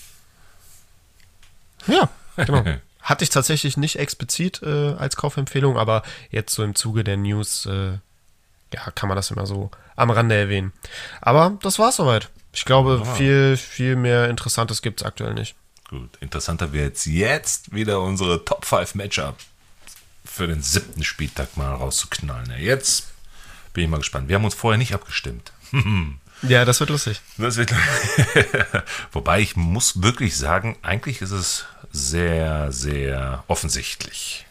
Ja, genau. Hatte ich tatsächlich nicht explizit äh, als Kaufempfehlung, aber jetzt so im Zuge der News, äh, ja, kann man das immer so am Rande erwähnen. Aber das war's soweit. Ich glaube, viel, viel mehr Interessantes gibt's aktuell nicht. Gut, interessanter wäre jetzt, jetzt wieder unsere Top 5 Matchup für den siebten Spieltag mal rauszuknallen. Ja, jetzt bin ich mal gespannt. Wir haben uns vorher nicht abgestimmt. Ja, das wird lustig. Das wird Wobei ich muss wirklich sagen, eigentlich ist es sehr, sehr offensichtlich.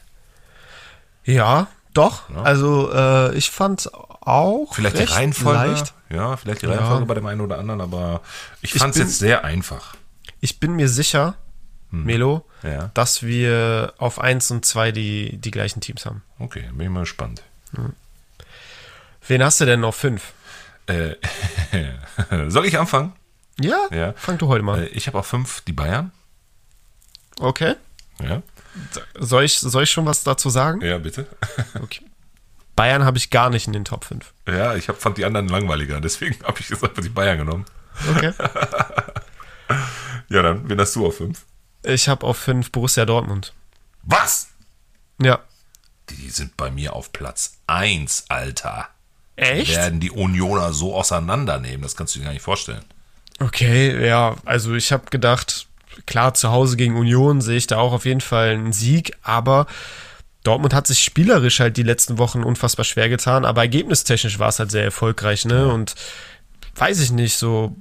Ja, doch. Also äh, ich fand auch Vielleicht die Reihenfolge. leicht. Ja, vielleicht die Ja. Reihenfolge bei dem einen oder anderen, aber ich fand es jetzt sehr einfach. Ich bin mir sicher, Melo, Ja. dass wir auf 1 und 2 die, die gleichen Teams haben. Okay, bin ich mal gespannt. Wen hast du denn auf 5? Äh, soll ich anfangen? Ja, Ja. fang du heute mal. Äh, ich habe auf 5 die Bayern. Okay. Ja, Soll ich, soll ich schon was dazu sagen? ja bitte. Okay. Bayern habe ich gar nicht in den Top 5. Ja, ich hab, fand die anderen langweiliger, deswegen habe ich jetzt einfach die Bayern genommen. Okay. Ja, dann, wen hast du auf 5? ich habe auf 5 Borussia Dortmund. Was? Ja. Die sind bei mir auf Platz 1, Alter. Echt? Die werden die Unioner so auseinandernehmen, das kannst du dir gar nicht vorstellen. Okay, ja, also ich habe gedacht, klar, zu Hause gegen Union sehe ich da auch auf jeden Fall einen Sieg, aber Dortmund hat sich spielerisch halt die letzten Wochen unfassbar schwer getan, aber ergebnistechnisch war es halt sehr erfolgreich, ne? Und weiß ich nicht, so,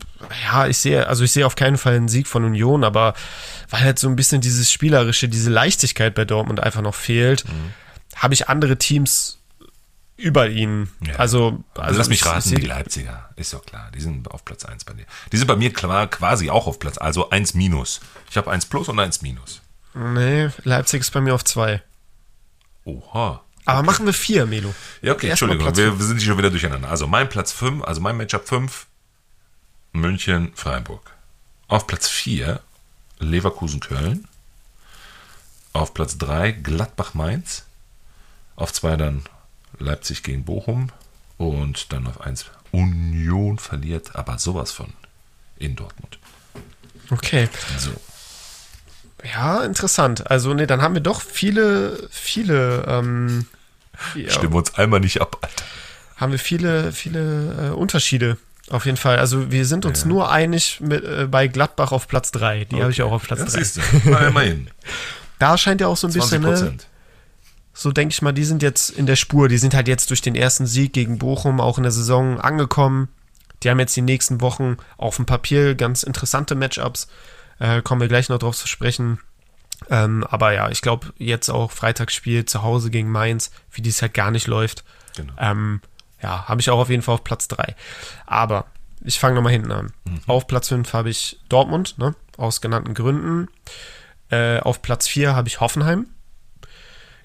ja, ich sehe, also ich sehe auf keinen Fall einen Sieg von Union, aber weil halt so ein bisschen dieses Spielerische, diese Leichtigkeit bei Dortmund einfach noch fehlt, mhm. habe ich andere Teams über ihnen. Ja. Also, also lass mich raten, die Leipziger. Ist doch klar. Die sind auf Platz 1 bei dir. Die sind bei mir quasi auch auf Platz, also 1 minus. Ich habe 1 plus und 1 minus. Nee, Leipzig ist bei mir auf 2. Oha. Aber okay. machen wir 4, Melo. Ja, okay, Erst Entschuldigung, wir, wir, sind schon wieder durcheinander. Also mein Platz 5, also mein Matchup 5, München, Freiburg. Auf Platz 4, Leverkusen, Köln. Auf Platz 3, Gladbach, Mainz. Auf 2 dann Leipzig gegen Bochum und dann auf 1 Union verliert, aber sowas von in Dortmund. Okay. So. Ja, interessant. Also, nee, dann haben wir doch viele, viele. Ähm, ja, Stimmen wir uns einmal nicht ab, Alter. Haben wir viele, viele äh, Unterschiede. Auf jeden Fall. Also, wir sind uns ja. nur einig mit, äh, bei Gladbach auf Platz 3. Die okay. habe ich auch auf Platz 3. Das siehst du. Mal immerhin. da scheint ja auch so ein bisschen. Ne, so denke ich mal, die sind jetzt in der Spur. Die sind halt jetzt durch den ersten Sieg gegen Bochum auch in der Saison angekommen. Die haben jetzt die nächsten Wochen auf dem Papier ganz interessante Matchups. Äh, kommen wir gleich noch drauf zu sprechen. Ähm, aber ja, ich glaube, jetzt auch Freitagsspiel zu Hause gegen Mainz, wie dies halt gar nicht läuft. Genau. Ähm, ja, habe ich auch auf jeden Fall auf Platz 3. Aber ich fange nochmal hinten an. Mhm. Auf Platz 5 habe ich Dortmund, ne? aus genannten Gründen. Äh, auf Platz 4 habe ich Hoffenheim.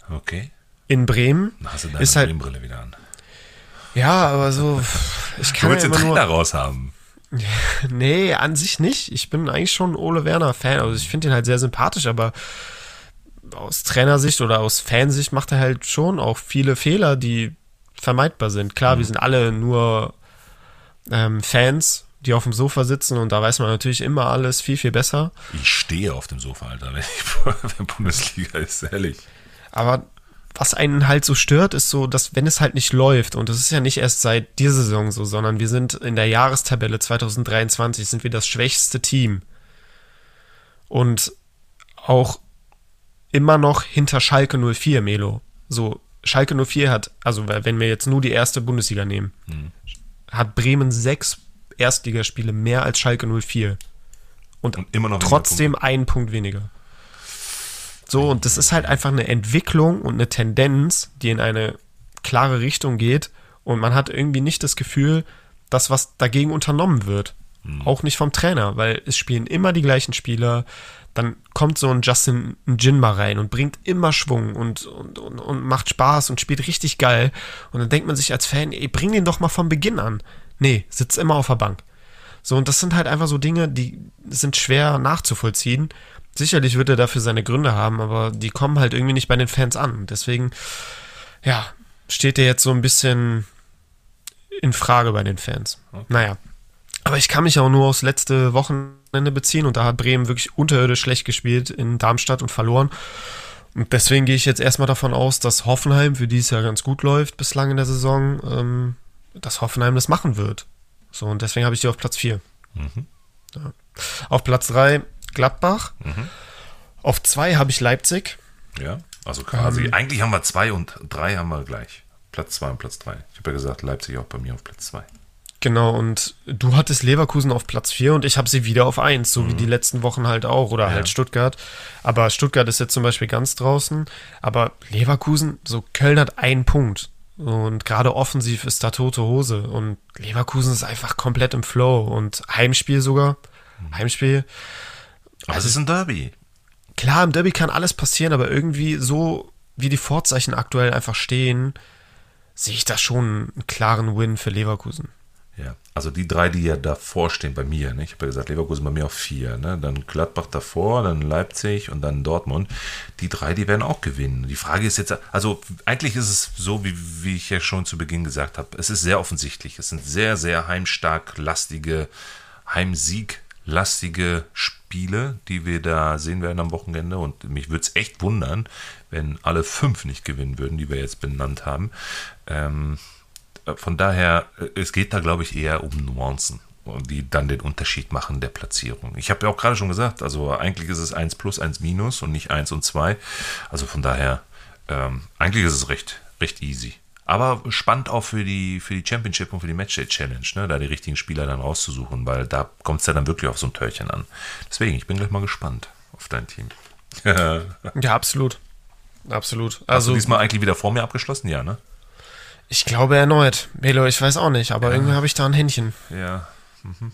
Okay. In Bremen. Dann hast du deine ist halt, Bremenbrille wieder an. Ja, aber so. Ich kann du willst ja den Trainer raus haben. nee, an sich nicht. Ich bin eigentlich schon Ole Werner Fan. Also ich finde ihn halt sehr sympathisch, aber aus Trainersicht oder aus Fansicht macht er halt schon auch viele Fehler, die vermeidbar sind. Klar, mhm. wir sind alle nur ähm, Fans, die auf dem Sofa sitzen und da weiß man natürlich immer alles viel, viel besser. Ich stehe auf dem Sofa, Alter, wenn, ich, wenn Bundesliga ist, ehrlich. Aber was einen halt so stört, ist so, dass wenn es halt nicht läuft, und das ist ja nicht erst seit dieser Saison so, sondern wir sind in der Jahrestabelle 2023, sind wir das schwächste Team. Und auch immer noch hinter Schalke 04, Melo. So, Schalke 04 hat, also wenn wir jetzt nur die erste Bundesliga nehmen, mhm. hat Bremen sechs Erstligaspiele mehr als Schalke 04. Und, und immer noch trotzdem einen Punkt weniger. So, und das ist halt einfach eine Entwicklung und eine Tendenz, die in eine klare Richtung geht. Und man hat irgendwie nicht das Gefühl, dass was dagegen unternommen wird. Mhm. Auch nicht vom Trainer, weil es spielen immer die gleichen Spieler. Dann kommt so ein Justin Jinma rein und bringt immer Schwung und, und, und, und macht Spaß und spielt richtig geil. Und dann denkt man sich als Fan, ey, bring den doch mal von Beginn an. Nee, sitzt immer auf der Bank. So, und das sind halt einfach so Dinge, die sind schwer nachzuvollziehen. Sicherlich wird er dafür seine Gründe haben, aber die kommen halt irgendwie nicht bei den Fans an. Deswegen, ja, steht er jetzt so ein bisschen in Frage bei den Fans. Okay. Naja. Aber ich kann mich auch nur aufs letzte Wochenende beziehen und da hat Bremen wirklich unterirdisch schlecht gespielt in Darmstadt und verloren. Und deswegen gehe ich jetzt erstmal davon aus, dass Hoffenheim, für die es ja ganz gut läuft bislang in der Saison, ähm, dass Hoffenheim das machen wird. So, und deswegen habe ich die auf Platz 4. Mhm. Ja. Auf Platz 3 Gladbach. Mhm. Auf zwei habe ich Leipzig. Ja, also quasi. Ähm, eigentlich haben wir zwei und drei haben wir gleich. Platz zwei und Platz drei. Ich habe ja gesagt, Leipzig auch bei mir auf Platz zwei. Genau, und du hattest Leverkusen auf Platz 4 und ich habe sie wieder auf 1, so mhm. wie die letzten Wochen halt auch, oder ja. halt Stuttgart. Aber Stuttgart ist jetzt zum Beispiel ganz draußen. Aber Leverkusen, so Köln hat einen Punkt. Und gerade offensiv ist da tote Hose. Und Leverkusen ist einfach komplett im Flow. Und Heimspiel sogar. Mhm. Heimspiel. Also, es ist ein Derby. Klar, im Derby kann alles passieren, aber irgendwie so, wie die Vorzeichen aktuell einfach stehen, sehe ich da schon einen klaren Win für Leverkusen. Ja, also die drei, die ja davor stehen bei mir, ne? ich habe ja gesagt, Leverkusen bei mir auf vier, ne? dann Gladbach davor, dann Leipzig und dann Dortmund. Die drei, die werden auch gewinnen. Die Frage ist jetzt, also eigentlich ist es so, wie, wie ich ja schon zu Beginn gesagt habe, es ist sehr offensichtlich. Es sind sehr, sehr heimstark lastige, heimsieg lastige Spiele Spiele, die wir da sehen werden am Wochenende. Und mich würde es echt wundern, wenn alle fünf nicht gewinnen würden, die wir jetzt benannt haben. Ähm, von daher, äh, es geht da, glaube ich, eher um Nuancen, die dann den Unterschied machen der Platzierung. Ich habe ja auch gerade schon gesagt, also eigentlich ist es 1 plus 1 minus und nicht 1 und 2. Also von daher, ähm, eigentlich ist es recht, recht easy. Aber spannend auch für die, für die Championship und für die Matchday Challenge, ne, da die richtigen Spieler dann rauszusuchen, weil da kommt es ja dann wirklich auf so ein Törchen an. Deswegen, ich bin gleich mal gespannt auf dein Team. ja, absolut. Absolut. Also, Hast du diesmal eigentlich wieder vor mir abgeschlossen? Ja, ne? Ich glaube erneut. Melo, ich weiß auch nicht, aber ja. irgendwie habe ich da ein Händchen. Ja. Mhm.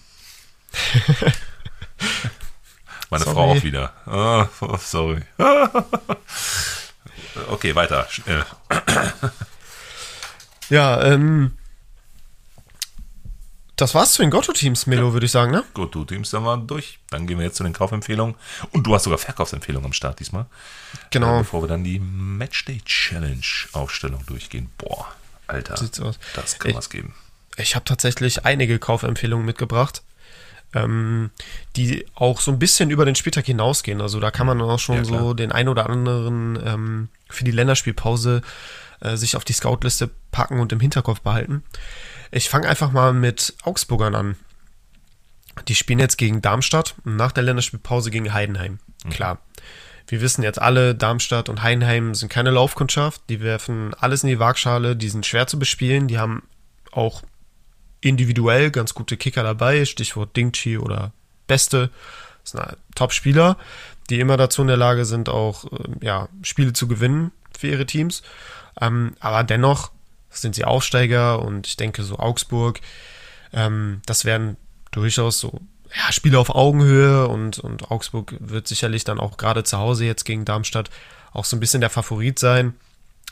Meine sorry. Frau auch wieder. Oh, sorry. okay, weiter. Ja, ähm. Das war's zu den Gotto-Teams, Melo, ja. würde ich sagen, ne? Gotto-Teams, dann waren durch. Dann gehen wir jetzt zu den Kaufempfehlungen. Und du hast sogar Verkaufsempfehlungen am Start diesmal. Genau. Äh, bevor wir dann die Matchday Challenge Aufstellung durchgehen. Boah. Alter, Sieht's aus. das kann was geben. Ich habe tatsächlich einige Kaufempfehlungen mitgebracht, ähm, die auch so ein bisschen über den Spieltag hinausgehen. Also da kann man auch schon ja, so den ein oder anderen ähm, für die Länderspielpause äh, sich auf die Scoutliste packen und im Hinterkopf behalten. Ich fange einfach mal mit Augsburgern an. Die spielen jetzt gegen Darmstadt und nach der Länderspielpause gegen Heidenheim. Mhm. Klar. Wir wissen jetzt alle, Darmstadt und Heidenheim sind keine Laufkundschaft. Die werfen alles in die Waagschale. Die sind schwer zu bespielen. Die haben auch individuell ganz gute Kicker dabei. Stichwort Dingchi oder Beste. Das sind Top-Spieler, die immer dazu in der Lage sind, auch äh, ja, Spiele zu gewinnen für ihre Teams. Ähm, aber dennoch sind sie Aufsteiger und ich denke, so Augsburg, ähm, das werden durchaus so ja, Spiele auf Augenhöhe und, und Augsburg wird sicherlich dann auch gerade zu Hause jetzt gegen Darmstadt auch so ein bisschen der Favorit sein.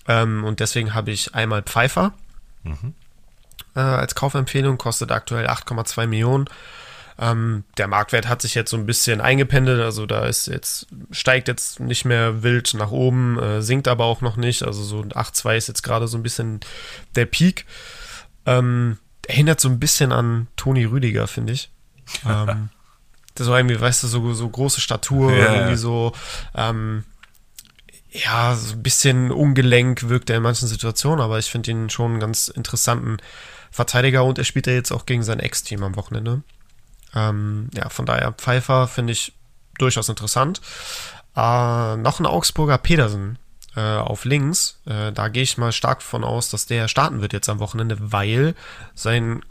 Ähm, und deswegen habe ich einmal Pfeiffer mhm. äh, als Kaufempfehlung, kostet aktuell 8,2 Millionen. Ähm, der Marktwert hat sich jetzt so ein bisschen eingependelt, also da ist jetzt, steigt jetzt nicht mehr wild nach oben, äh, sinkt aber auch noch nicht. Also so 8,2 ist jetzt gerade so ein bisschen der Peak. Ähm, erinnert so ein bisschen an Toni Rüdiger, finde ich ähm, das war irgendwie, weißt du, so, so große Statur, ja, irgendwie so, ähm, ja, so ein bisschen ungelenk wirkt er in manchen Situationen, aber ich finde ihn schon einen ganz interessanten Verteidiger und er spielt ja jetzt auch gegen sein Ex-Team am Wochenende. Ähm, ja, von daher, Pfeiffer finde ich durchaus interessant. Äh, noch ein Augsburger Pedersen äh, auf links. Äh, da gehe ich mal stark von aus, dass der starten wird jetzt am Wochenende, weil sein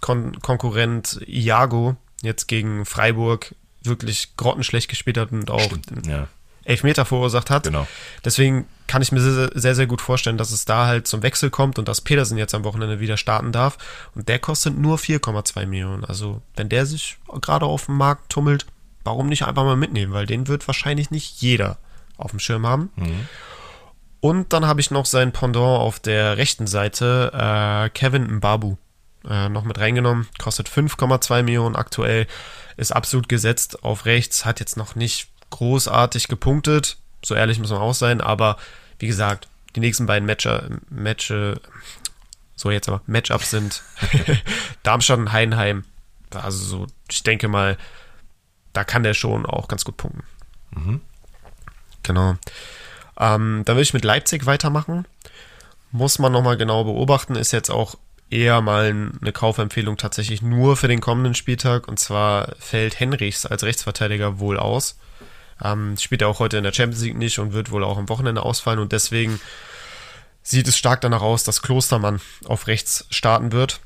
Kon Konkurrent Iago jetzt gegen Freiburg wirklich grottenschlecht gespielt hat und auch Stimmt, ja. Elfmeter verursacht hat. Genau. Deswegen kann ich mir sehr, sehr, sehr gut vorstellen, dass es da halt zum Wechsel kommt und dass Petersen jetzt am Wochenende wieder starten darf. Und der kostet nur 4,2 Millionen. Also, wenn der sich gerade auf dem Markt tummelt, warum nicht einfach mal mitnehmen? Weil den wird wahrscheinlich nicht jeder auf dem Schirm haben. Mhm. Und dann habe ich noch sein Pendant auf der rechten Seite, äh, Kevin Mbabu äh, noch mit reingenommen. Kostet 5,2 Millionen aktuell. Ist absolut gesetzt auf rechts. Hat jetzt noch nicht großartig gepunktet. So ehrlich muss man auch sein. Aber wie gesagt, die nächsten beiden Matcher, Matche, so jetzt aber Matchups sind Darmstadt und Heidenheim. Also so, ich denke mal, da kann der schon auch ganz gut punkten. Mhm. Genau. Ähm, dann will ich mit Leipzig weitermachen. Muss man nochmal genau beobachten. Ist jetzt auch eher mal eine Kaufempfehlung tatsächlich nur für den kommenden Spieltag. Und zwar fällt Henrichs als Rechtsverteidiger wohl aus. Ähm, spielt er auch heute in der Champions League nicht und wird wohl auch am Wochenende ausfallen. Und deswegen sieht es stark danach aus, dass Klostermann auf rechts starten wird.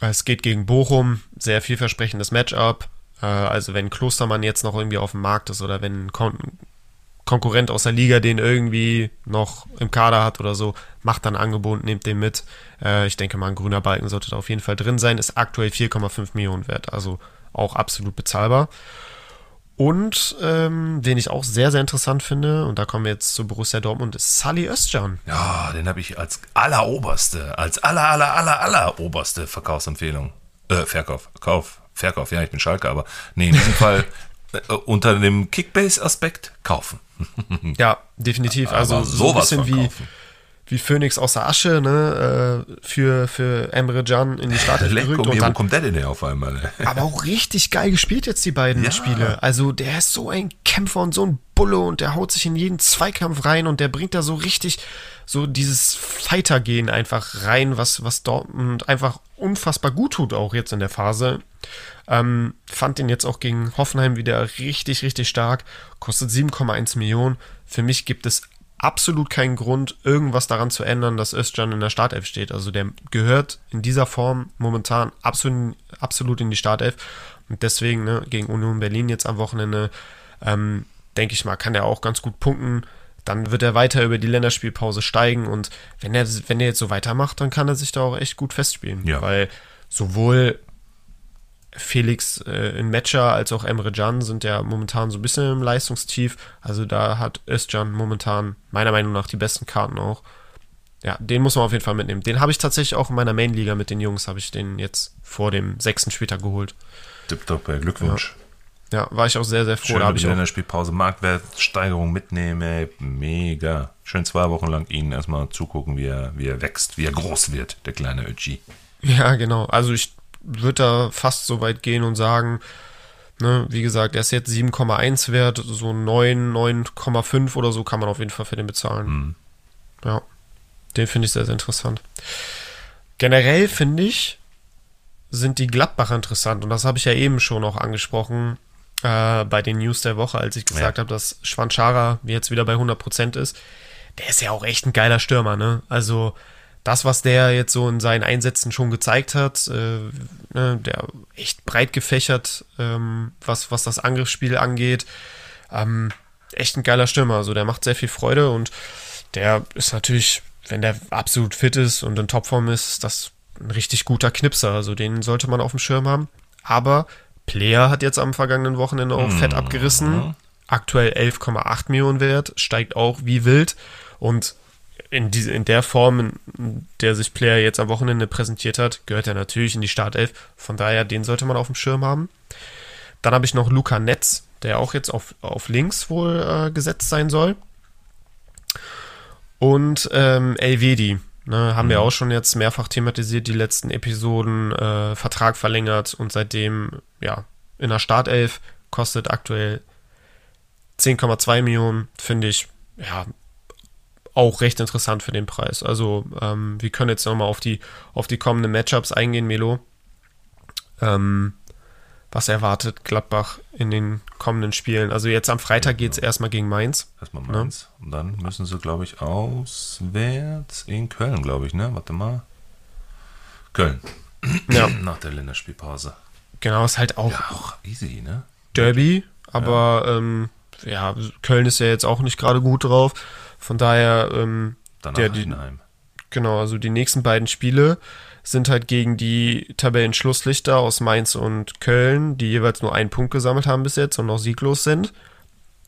Es geht gegen Bochum, sehr vielversprechendes Matchup. Äh, also wenn Klostermann jetzt noch irgendwie auf dem Markt ist oder wenn Konkurrent aus der Liga den irgendwie noch im Kader hat oder so, macht dann Angebot, nehmt den mit. Äh, ich denke mal, ein grüner Balken sollte da auf jeden Fall drin sein. Ist aktuell 4,5 Millionen wert, also auch absolut bezahlbar. Und ähm, den ich auch sehr, sehr interessant finde, und da kommen wir jetzt zu Borussia Dortmund, ist Sally Özcan. Ja, den habe ich als alleroberste, als aller, aller, aller, aller oberste Verkaufsempfehlung. Äh, Verkauf, Kauf, Verkauf, ja, ich bin Schalke, aber nee, in diesem Fall äh, unter dem Kickbase-Aspekt kaufen. ja, definitiv. Also so ein bisschen wie, wie Phoenix aus der Asche, ne, äh, für, für Emre Can in die Startelf gerückt. Und dann, wo kommt der denn her auf einmal? aber auch richtig geil gespielt jetzt die beiden ja. Spiele. Also der ist so ein Kämpfer und so ein Bulle und der haut sich in jeden Zweikampf rein und der bringt da so richtig so dieses Fighter-Gehen einfach rein, was, was Dortmund einfach unfassbar gut tut, auch jetzt in der Phase. Ähm, fand den jetzt auch gegen Hoffenheim wieder richtig, richtig stark. Kostet 7,1 Millionen. Für mich gibt es absolut keinen Grund, irgendwas daran zu ändern, dass Özcan in der Startelf steht. Also der gehört in dieser Form momentan absolut, absolut in die Startelf. Und deswegen ne, gegen Union Berlin jetzt am Wochenende, ähm, denke ich mal, kann er auch ganz gut punkten. Dann wird er weiter über die Länderspielpause steigen und wenn er, wenn er jetzt so weitermacht, dann kann er sich da auch echt gut festspielen. Ja. Weil sowohl Felix äh, in Matcher als auch Emre Can sind ja momentan so ein bisschen im Leistungstief. Also da hat Özcan momentan meiner Meinung nach die besten Karten auch. Ja, den muss man auf jeden Fall mitnehmen. Den habe ich tatsächlich auch in meiner Main-Liga mit den Jungs, habe ich den jetzt vor dem sechsten Spieltag geholt. Tipptopp, Glückwunsch. Ja. ja. war ich auch sehr, sehr froh. Schön da habe ich in der Spielpause Marktwertsteigerung mitnehme. Mega. Schön zwei Wochen lang ihn erstmal zugucken, wie er, wie er wächst, wie er groß wird, der kleine Ötchi. Ja, genau. Also ich würde da fast so weit gehen und sagen, ne, wie gesagt, er ist jetzt 7,1 wert, so 9, 9,5 oder so kann man auf jeden Fall für den bezahlen. Mhm. Ja, den finde ich sehr, sehr interessant. Generell finde ich, sind die Gladbacher interessant und das habe ich ja eben schon auch angesprochen äh, bei den News der Woche, als ich gesagt ja. habe, dass Schwanchara jetzt wieder bei 100% ist. Der ist ja auch echt ein geiler Stürmer, ne? Also das, was der jetzt so in seinen Einsätzen schon gezeigt hat, äh, ne, der echt breit gefächert, ähm, was, was das Angriffsspiel angeht. Ähm, echt ein geiler Stürmer. Also der macht sehr viel Freude und der ist natürlich, wenn der absolut fit ist und in Topform ist, ist das ein richtig guter Knipser. Also den sollte man auf dem Schirm haben. Aber Player hat jetzt am vergangenen Wochenende auch mhm. fett abgerissen. Aktuell 11,8 Millionen wert, steigt auch wie wild. Und in, diese, in der Form, der sich Player jetzt am Wochenende präsentiert hat, gehört er natürlich in die Startelf. Von daher, den sollte man auf dem Schirm haben. Dann habe ich noch Luca Netz, der auch jetzt auf, auf links wohl äh, gesetzt sein soll. Und ähm, Elvedi, ne, haben mhm. wir auch schon jetzt mehrfach thematisiert, die letzten Episoden, äh, Vertrag verlängert und seitdem, ja, in der Startelf kostet aktuell 10,2 Millionen, finde ich, ja, auch recht interessant für den Preis. Also ähm, wir können jetzt nochmal auf die, auf die kommenden Matchups eingehen, Melo. Ähm, was erwartet Gladbach in den kommenden Spielen? Also jetzt am Freitag geht es erstmal gegen Mainz. Erstmal ne? Mainz. Ne? Und dann müssen sie, glaube ich, auswärts in Köln, glaube ich, ne? Warte mal. Köln. Ja. Nach der Länderspielpause. Genau, ist halt auch, ja, auch easy, ne? Derby, aber ja. Ähm, ja, Köln ist ja jetzt auch nicht gerade gut drauf. Von daher, ähm, Danach der, die, genau, also die nächsten beiden Spiele sind halt gegen die Tabellenschlusslichter aus Mainz und Köln, die jeweils nur einen Punkt gesammelt haben bis jetzt und noch sieglos sind.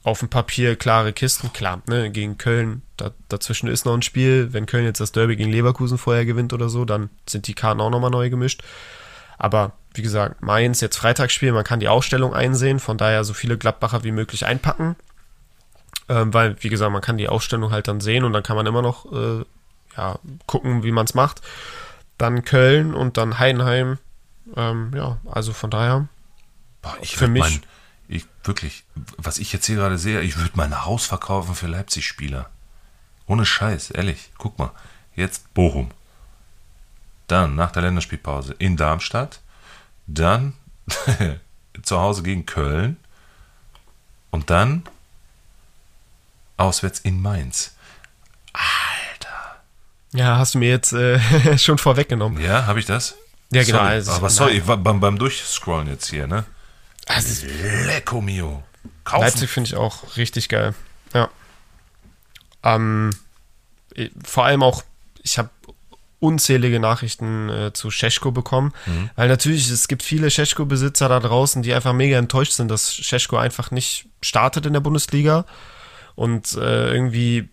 Auf dem Papier klare Kisten, klar, ne, gegen Köln, da, dazwischen ist noch ein Spiel. Wenn Köln jetzt das Derby gegen Leverkusen vorher gewinnt oder so, dann sind die Karten auch nochmal neu gemischt. Aber wie gesagt, Mainz jetzt Freitagsspiel, man kann die Ausstellung einsehen, von daher so viele Gladbacher wie möglich einpacken. Ähm, weil, wie gesagt, man kann die Ausstellung halt dann sehen und dann kann man immer noch äh, ja, gucken, wie man es macht. Dann Köln und dann Heidenheim. Ähm, ja, also von daher. Boah, ich für mich. Mein, ich, wirklich, was ich jetzt hier gerade sehe, ich würde mein Haus verkaufen für Leipzig-Spieler. Ohne Scheiß, ehrlich. Guck mal. Jetzt Bochum. Dann nach der Länderspielpause in Darmstadt. Dann zu Hause gegen Köln. Und dann auswärts in Mainz. Alter. Ja, hast du mir jetzt äh, schon vorweggenommen. Ja, habe ich das? Ja, genau. Sorry. Also, Aber sorry, ich war beim, beim Durchscrollen jetzt hier, ne? Also, Lecco mio. Kaufen. Leipzig finde ich auch richtig geil. Ja. Ähm, vor allem auch, ich habe unzählige Nachrichten äh, zu Scheschko bekommen, mhm. weil natürlich es gibt viele Scheschko-Besitzer da draußen, die einfach mega enttäuscht sind, dass Scheschko einfach nicht startet in der Bundesliga. Und äh, irgendwie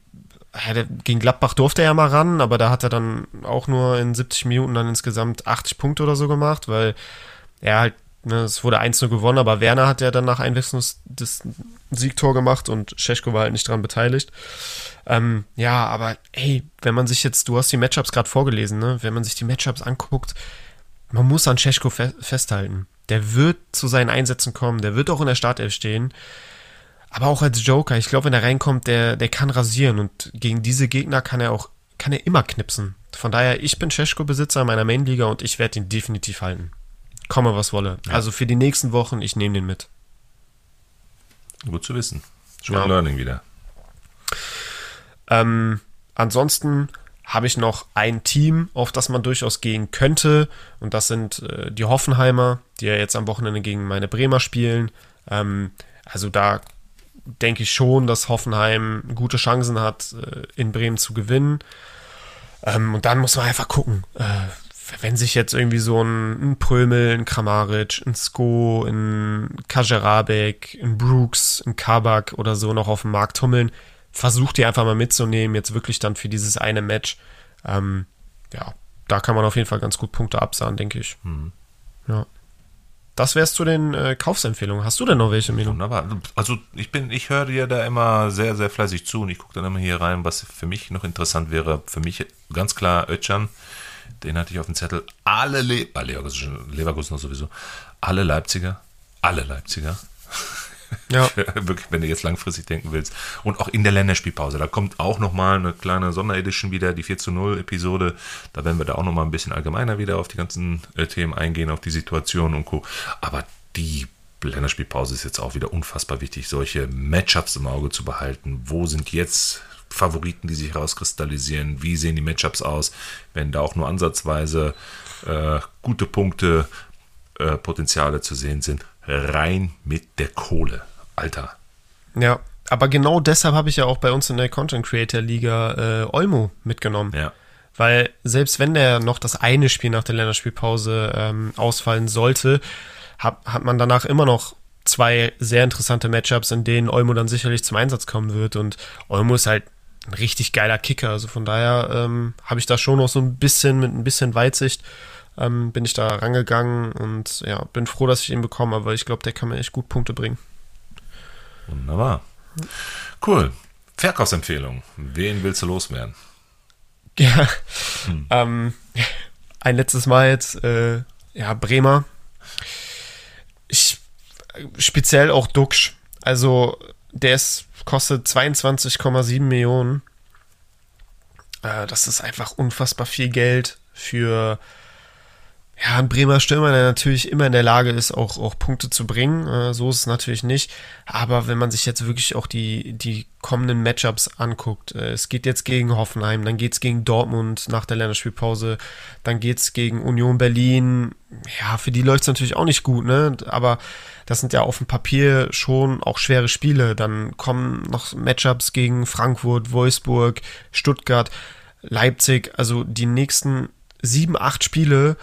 gegen Gladbach durfte er ja mal ran, aber da hat er dann auch nur in 70 Minuten dann insgesamt 80 Punkte oder so gemacht, weil er halt Ne, es wurde 1-0 gewonnen, aber Werner hat ja dann nach Einwechslung das Siegtor gemacht und Scheschko war halt nicht dran beteiligt. Ähm, ja, aber ey, wenn man sich jetzt, du hast die Matchups gerade vorgelesen, ne? Wenn man sich die Matchups anguckt, man muss an Scheschko fe festhalten. Der wird zu seinen Einsätzen kommen, der wird auch in der Startelf stehen. Aber auch als Joker, ich glaube, wenn er reinkommt, der, der kann rasieren und gegen diese Gegner kann er auch, kann er immer knipsen. Von daher, ich bin Scheschko-Besitzer meiner Mainliga und ich werde ihn definitiv halten. Komme, was wolle. Ja. Also für die nächsten Wochen, ich nehme den mit. Gut zu wissen. Schon ja. Learning wieder. Ähm, ansonsten habe ich noch ein Team, auf das man durchaus gehen könnte. Und das sind äh, die Hoffenheimer, die ja jetzt am Wochenende gegen meine Bremer spielen. Ähm, also da denke ich schon, dass Hoffenheim gute Chancen hat, äh, in Bremen zu gewinnen. Ähm, und dann muss man einfach gucken. Äh, wenn sich jetzt irgendwie so ein, ein Prömel, ein Kramaric, ein Sko, ein Kajerabek, ein Brooks, ein Kabak oder so noch auf dem Markt tummeln, versucht die einfach mal mitzunehmen, jetzt wirklich dann für dieses eine Match. Ähm, ja, da kann man auf jeden Fall ganz gut Punkte absahen, denke ich. Mhm. Ja. Das wär's zu den äh, Kaufsempfehlungen. Hast du denn noch welche, Milo? Wunderbar. Also ich bin, ich höre dir da immer sehr, sehr fleißig zu und ich gucke dann immer hier rein, was für mich noch interessant wäre. Für mich ganz klar Ötchan den hatte ich auf dem Zettel. Alle Le Leverkusen noch sowieso. Alle Leipziger. Alle Leipziger. Ja. Wirklich, wenn du jetzt langfristig denken willst. Und auch in der Länderspielpause. Da kommt auch nochmal eine kleine Sonderedition wieder, die 4 zu 0 Episode. Da werden wir da auch nochmal ein bisschen allgemeiner wieder auf die ganzen äh, Themen eingehen, auf die Situation und Co. Aber die Länderspielpause ist jetzt auch wieder unfassbar wichtig, solche Matchups im Auge zu behalten. Wo sind jetzt Favoriten, die sich herauskristallisieren? Wie sehen die Matchups aus? Wenn da auch nur ansatzweise äh, gute Punkte, äh, Potenziale zu sehen sind, rein mit der Kohle. Alter. Ja, aber genau deshalb habe ich ja auch bei uns in der Content Creator Liga äh, Olmo mitgenommen. Ja. Weil selbst wenn der noch das eine Spiel nach der Länderspielpause ähm, ausfallen sollte, hat, hat man danach immer noch zwei sehr interessante Matchups, in denen Olmo dann sicherlich zum Einsatz kommen wird. Und Olmo ist halt ein richtig geiler Kicker. Also von daher ähm, habe ich da schon noch so ein bisschen mit ein bisschen Weitsicht ähm, bin ich da rangegangen und ja, bin froh, dass ich ihn bekomme, aber ich glaube, der kann mir echt gut Punkte bringen. Wunderbar. Cool. Verkaufsempfehlung. Wen willst du loswerden? Ja, hm. ähm, ein letztes Mal jetzt, äh, ja, Bremer. Ich, speziell auch Duxch. Also, der ist kostet 22,7 Millionen. Äh, das ist einfach unfassbar viel Geld für ja, ein Bremer Stürmer, der natürlich immer in der Lage ist, auch, auch Punkte zu bringen. Äh, so ist es natürlich nicht. Aber wenn man sich jetzt wirklich auch die, die kommenden Matchups anguckt, äh, es geht jetzt gegen Hoffenheim, dann geht es gegen Dortmund nach der Länderspielpause, dann geht es gegen Union Berlin. Ja, für die läuft es natürlich auch nicht gut, ne? Aber das sind ja auf dem Papier schon auch schwere Spiele. Dann kommen noch Matchups gegen Frankfurt, Wolfsburg, Stuttgart, Leipzig. Also die nächsten sieben, acht Spiele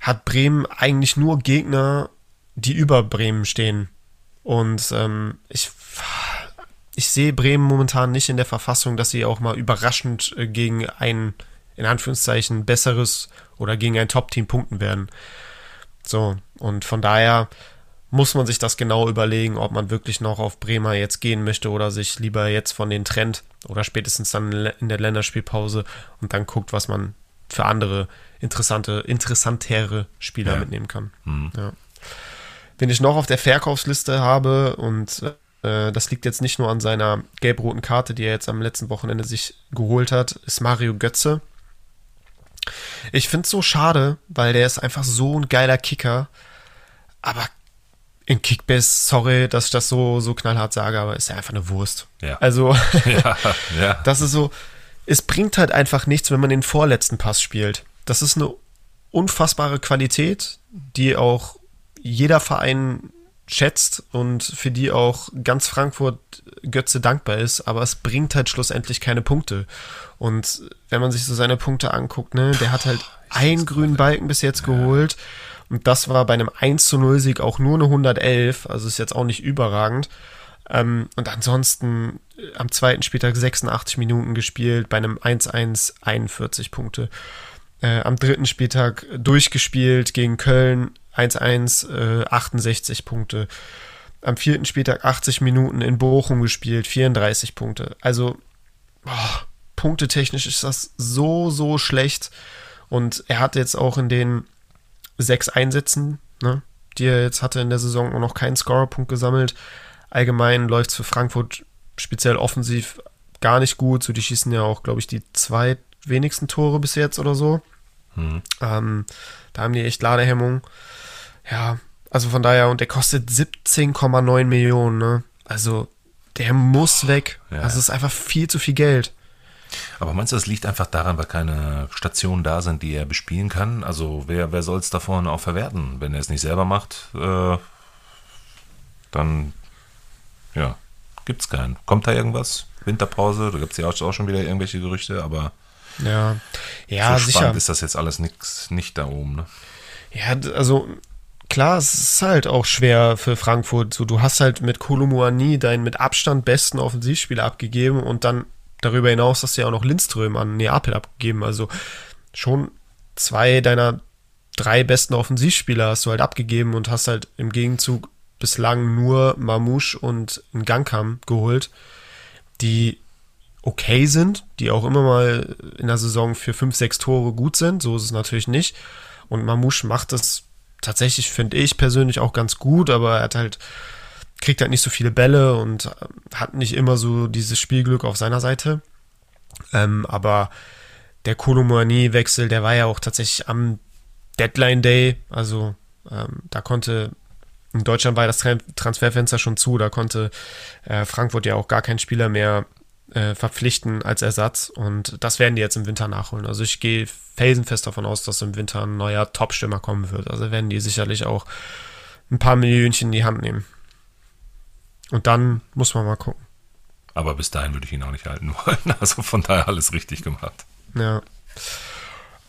hat Bremen eigentlich nur Gegner, die über Bremen stehen. Und ähm, ich, ich sehe Bremen momentan nicht in der Verfassung, dass sie auch mal überraschend äh, gegen ein, in Anführungszeichen, besseres oder gegen ein Top-Team punkten werden. So, und von daher muss man sich das genau überlegen, ob man wirklich noch auf Bremer jetzt gehen möchte oder sich lieber jetzt von den trennt oder spätestens dann in der Länderspielpause und dann guckt, was man für andere interessante, interessantere Spieler ja. mitnehmen kann. Mhm. Ja. Wen ich noch auf der Verkaufsliste habe und äh, das liegt jetzt nicht nur an seiner gelb-roten Karte, die er jetzt am letzten Wochenende sich geholt hat, ist Mario Götze. Ich finde es so schade, weil der ist einfach so ein geiler Kicker. Aber in Kickbase, sorry, dass ich das so, so knallhart sage, aber ist ja einfach eine Wurst. Ja. Also, ja, ja. das ist so, es bringt halt einfach nichts, wenn man den vorletzten Pass spielt. Das ist eine unfassbare Qualität, die auch jeder Verein schätzt und für die auch ganz Frankfurt Götze dankbar ist, aber es bringt halt schlussendlich keine Punkte. Und wenn man sich so seine Punkte anguckt, ne, der hat halt einen grünen Balken bis jetzt geholt und das war bei einem 1 zu 0 Sieg auch nur eine 111, also ist jetzt auch nicht überragend. Ähm, und ansonsten äh, am zweiten Spieltag 86 Minuten gespielt, bei einem 1-1 41 Punkte. Äh, am dritten Spieltag durchgespielt gegen Köln, 1-1, äh, 68 Punkte. Am vierten Spieltag 80 Minuten in Bochum gespielt, 34 Punkte. Also, boah, punktetechnisch ist das so, so schlecht. Und er hat jetzt auch in den sechs Einsätzen, ne, die er jetzt hatte in der Saison, noch keinen Scorerpunkt gesammelt. Allgemein läuft es für Frankfurt speziell offensiv gar nicht gut. So, die schießen ja auch, glaube ich, die zwei wenigsten Tore bis jetzt oder so. Mhm. Ähm, da haben die echt Ladehemmung. Ja, also von daher, und der kostet 17,9 Millionen, ne? Also, der muss weg. Ja. Also, es ist einfach viel zu viel Geld. Aber meinst du, das liegt einfach daran, weil keine Stationen da sind, die er bespielen kann? Also, wer, wer soll es davon auch verwerten? Wenn er es nicht selber macht, äh, dann, ja, gibt es keinen. Kommt da irgendwas? Winterpause? Da gibt es ja auch schon wieder irgendwelche Gerüchte, aber. Ja, ja, so sicher. ist das jetzt alles nix, nicht da oben, ne? Ja, also klar, es ist halt auch schwer für Frankfurt. So, du hast halt mit Kolumuani deinen mit Abstand besten Offensivspieler abgegeben und dann darüber hinaus hast du ja auch noch Lindström an Neapel abgegeben. Also schon zwei deiner drei besten Offensivspieler hast du halt abgegeben und hast halt im Gegenzug bislang nur Mamouche und Gangkam geholt, die okay sind, die auch immer mal in der Saison für fünf, sechs Tore gut sind. So ist es natürlich nicht. Und Mamouche macht das tatsächlich, finde ich persönlich auch ganz gut, aber er hat halt, kriegt halt nicht so viele Bälle und äh, hat nicht immer so dieses Spielglück auf seiner Seite. Ähm, aber der Kolomani-Wechsel, der war ja auch tatsächlich am Deadline Day, also ähm, da konnte in Deutschland war das Transferfenster schon zu, da konnte äh, Frankfurt ja auch gar keinen Spieler mehr äh, verpflichten als Ersatz und das werden die jetzt im Winter nachholen. Also ich gehe felsenfest davon aus, dass im Winter ein neuer Top-Stürmer kommen wird. Also werden die sicherlich auch ein paar Millionchen in die Hand nehmen. Und dann muss man mal gucken. Aber bis dahin würde ich ihn auch nicht halten wollen. Also von daher alles richtig gemacht. Ja.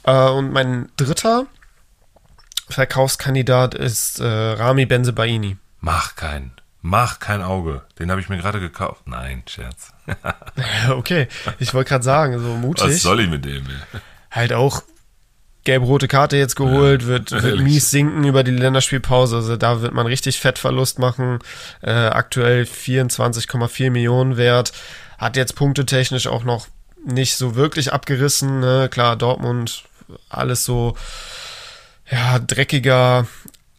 Äh, und mein dritter Verkaufskandidat ist äh, Rami Benzebaini. Mach keinen. Mach kein Auge. Den habe ich mir gerade gekauft. Nein, Scherz. okay, ich wollte gerade sagen, so mutig. Was soll ich mit dem? Ey? Halt auch gelb-rote Karte jetzt geholt, ja, wird, wird mies sinken über die Länderspielpause. Also da wird man richtig Fettverlust machen. Äh, aktuell 24,4 Millionen wert. Hat jetzt punktetechnisch auch noch nicht so wirklich abgerissen. Ne? Klar, Dortmund, alles so, ja, dreckiger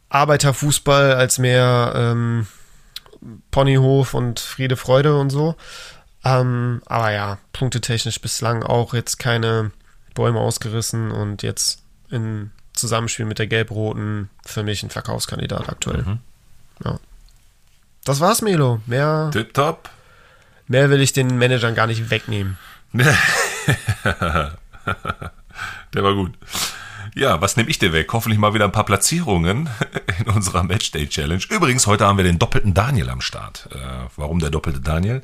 Arbeiterfußball als mehr ähm, Ponyhof und Friede, Freude und so. Ähm, aber ja, punktetechnisch bislang auch jetzt keine Bäume ausgerissen und jetzt in Zusammenspiel mit der Gelb-Roten für mich ein Verkaufskandidat aktuell. Mhm. Ja. Das war's, Melo. Mehr, Tipptopp. mehr will ich den Managern gar nicht wegnehmen. Der war gut. Ja, was nehme ich dir weg? Hoffentlich mal wieder ein paar Platzierungen in unserer Matchday Challenge. Übrigens, heute haben wir den doppelten Daniel am Start. Äh, warum der doppelte Daniel?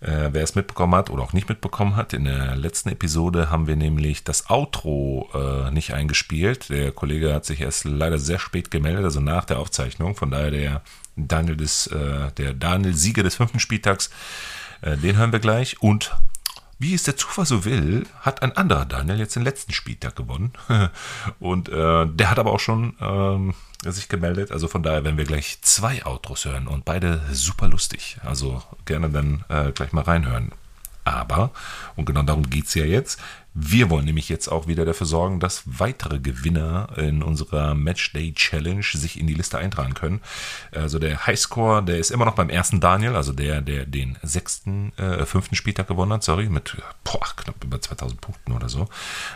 Äh, wer es mitbekommen hat oder auch nicht mitbekommen hat, in der letzten Episode haben wir nämlich das Outro äh, nicht eingespielt. Der Kollege hat sich erst leider sehr spät gemeldet, also nach der Aufzeichnung. Von daher der Daniel des, äh, der Daniel Sieger des fünften Spieltags, äh, den hören wir gleich. Und wie es der Zufall so will, hat ein anderer Daniel jetzt den letzten Spieltag gewonnen. Und äh, der hat aber auch schon ähm, sich gemeldet. Also von daher werden wir gleich zwei Outros hören und beide super lustig. Also gerne dann äh, gleich mal reinhören. Aber, und genau darum geht es ja jetzt, wir wollen nämlich jetzt auch wieder dafür sorgen, dass weitere Gewinner in unserer Matchday Challenge sich in die Liste eintragen können. Also der Highscore, der ist immer noch beim ersten Daniel, also der, der den sechsten, äh, fünften Spieltag gewonnen hat, sorry, mit boah, knapp über 2000 Punkten oder so.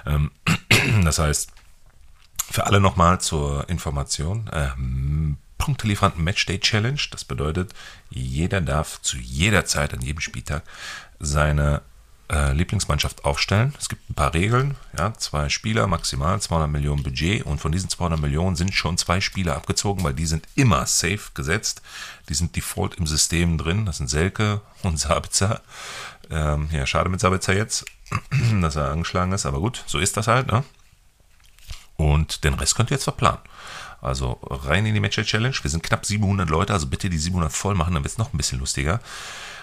Ähm, das heißt, für alle nochmal zur Information, ähm, Punktelieferanten Matchday Challenge, das bedeutet, jeder darf zu jeder Zeit an jedem Spieltag seine äh, Lieblingsmannschaft aufstellen. Es gibt ein paar Regeln, ja, zwei Spieler, maximal 200 Millionen Budget und von diesen 200 Millionen sind schon zwei Spieler abgezogen, weil die sind immer safe gesetzt. Die sind default im System drin. Das sind Selke und Sabitzer. Ähm, ja, schade mit Sabitzer jetzt, dass er angeschlagen ist, aber gut, so ist das halt. Ne? Und den Rest könnt ihr jetzt verplanen. Also rein in die Match Challenge. Wir sind knapp 700 Leute, also bitte die 700 voll machen, dann wird es noch ein bisschen lustiger.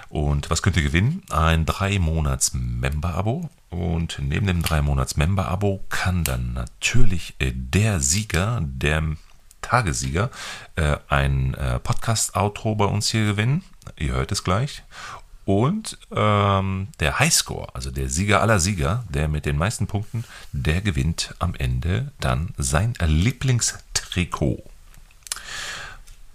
Und was könnt ihr gewinnen? Ein 3-Monats-Member-Abo. Und neben dem 3-Monats-Member-Abo kann dann natürlich äh, der Sieger der Tagessieger äh, ein äh, Podcast-Outro bei uns hier gewinnen. Ihr hört es gleich. Und ähm, der Highscore, also der Sieger aller Sieger, der mit den meisten Punkten, der gewinnt am Ende dann sein Lieblingstrikot.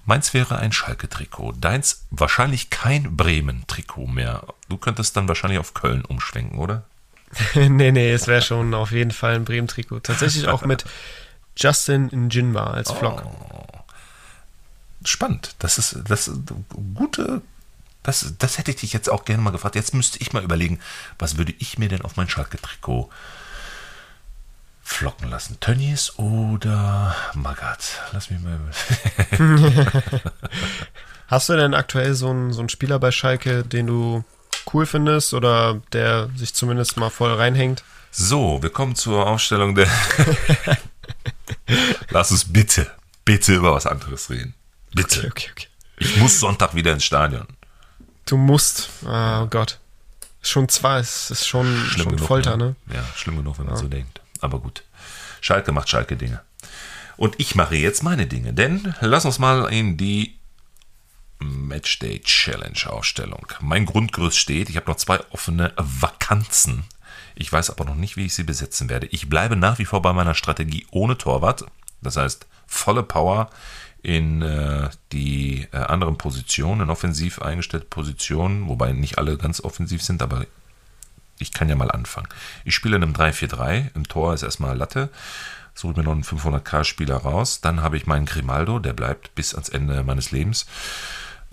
Meins wäre ein Schalke-Trikot. Deins wahrscheinlich kein Bremen-Trikot mehr. Du könntest dann wahrscheinlich auf Köln umschwenken, oder? nee, nee, es wäre schon auf jeden Fall ein Bremen-Trikot. Tatsächlich auch mit Justin Njinma als Flock. Oh. Spannend. Das ist das ist gute. Das, das hätte ich dich jetzt auch gerne mal gefragt. Jetzt müsste ich mal überlegen, was würde ich mir denn auf mein Schalke-Trikot flocken lassen? Tönnies oder Magat? Lass mich mal. Hast du denn aktuell so einen, so einen Spieler bei Schalke, den du cool findest oder der sich zumindest mal voll reinhängt? So, wir kommen zur Aufstellung der. Lass uns bitte, bitte über was anderes reden. Bitte. Okay, okay, okay. Ich muss Sonntag wieder ins Stadion. Du musst. Oh Gott. Schon zwar, es ist schon, schlimm schon genug, Folter, ne? ne? Ja, schlimm genug, wenn man ja. so denkt. Aber gut. Schalke macht Schalke-Dinge. Und ich mache jetzt meine Dinge, denn lass uns mal in die Matchday Challenge Ausstellung. Mein Grundgerüst steht, ich habe noch zwei offene Vakanzen. Ich weiß aber noch nicht, wie ich sie besetzen werde. Ich bleibe nach wie vor bei meiner Strategie ohne Torwart. Das heißt, volle Power in äh, die äh, anderen Positionen, in offensiv eingestellte Positionen, wobei nicht alle ganz offensiv sind, aber ich kann ja mal anfangen. Ich spiele in einem 3-4-3, im Tor ist erstmal Latte, suche mir noch einen 500k-Spieler raus, dann habe ich meinen Grimaldo, der bleibt bis ans Ende meines Lebens.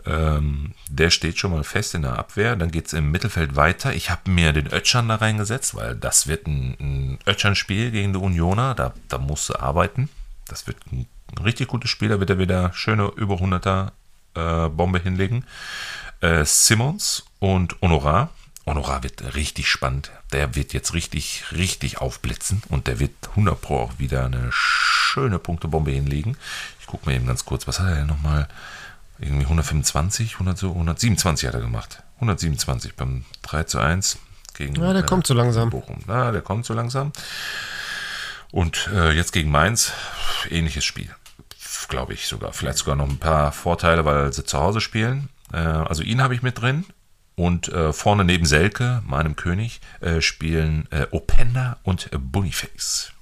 Ähm, der steht schon mal fest in der Abwehr. Dann geht es im Mittelfeld weiter. Ich habe mir den Ötschern da reingesetzt, weil das wird ein, ein Ötschern-Spiel gegen die Unioner. Da, da musst du arbeiten. Das wird ein, ein richtig gutes Spiel. Da wird er wieder schöne über 100er äh, Bombe hinlegen. Äh, Simmons und Honorar. Honorar wird richtig spannend. Der wird jetzt richtig, richtig aufblitzen und der wird 100 Pro auch wieder eine schöne Punktebombe hinlegen. Ich gucke mir eben ganz kurz, was hat er denn nochmal? irgendwie 125, 100 so, 127 hat er gemacht. 127 beim 3 zu 1 gegen Ja, der äh, kommt so langsam. Bochum. Ja, der kommt so langsam. Und äh, jetzt gegen Mainz, ähnliches Spiel. Glaube ich sogar. Vielleicht sogar noch ein paar Vorteile, weil sie zu Hause spielen. Äh, also ihn habe ich mit drin. Und äh, vorne neben Selke, meinem König, äh, spielen äh, Openda und Boniface.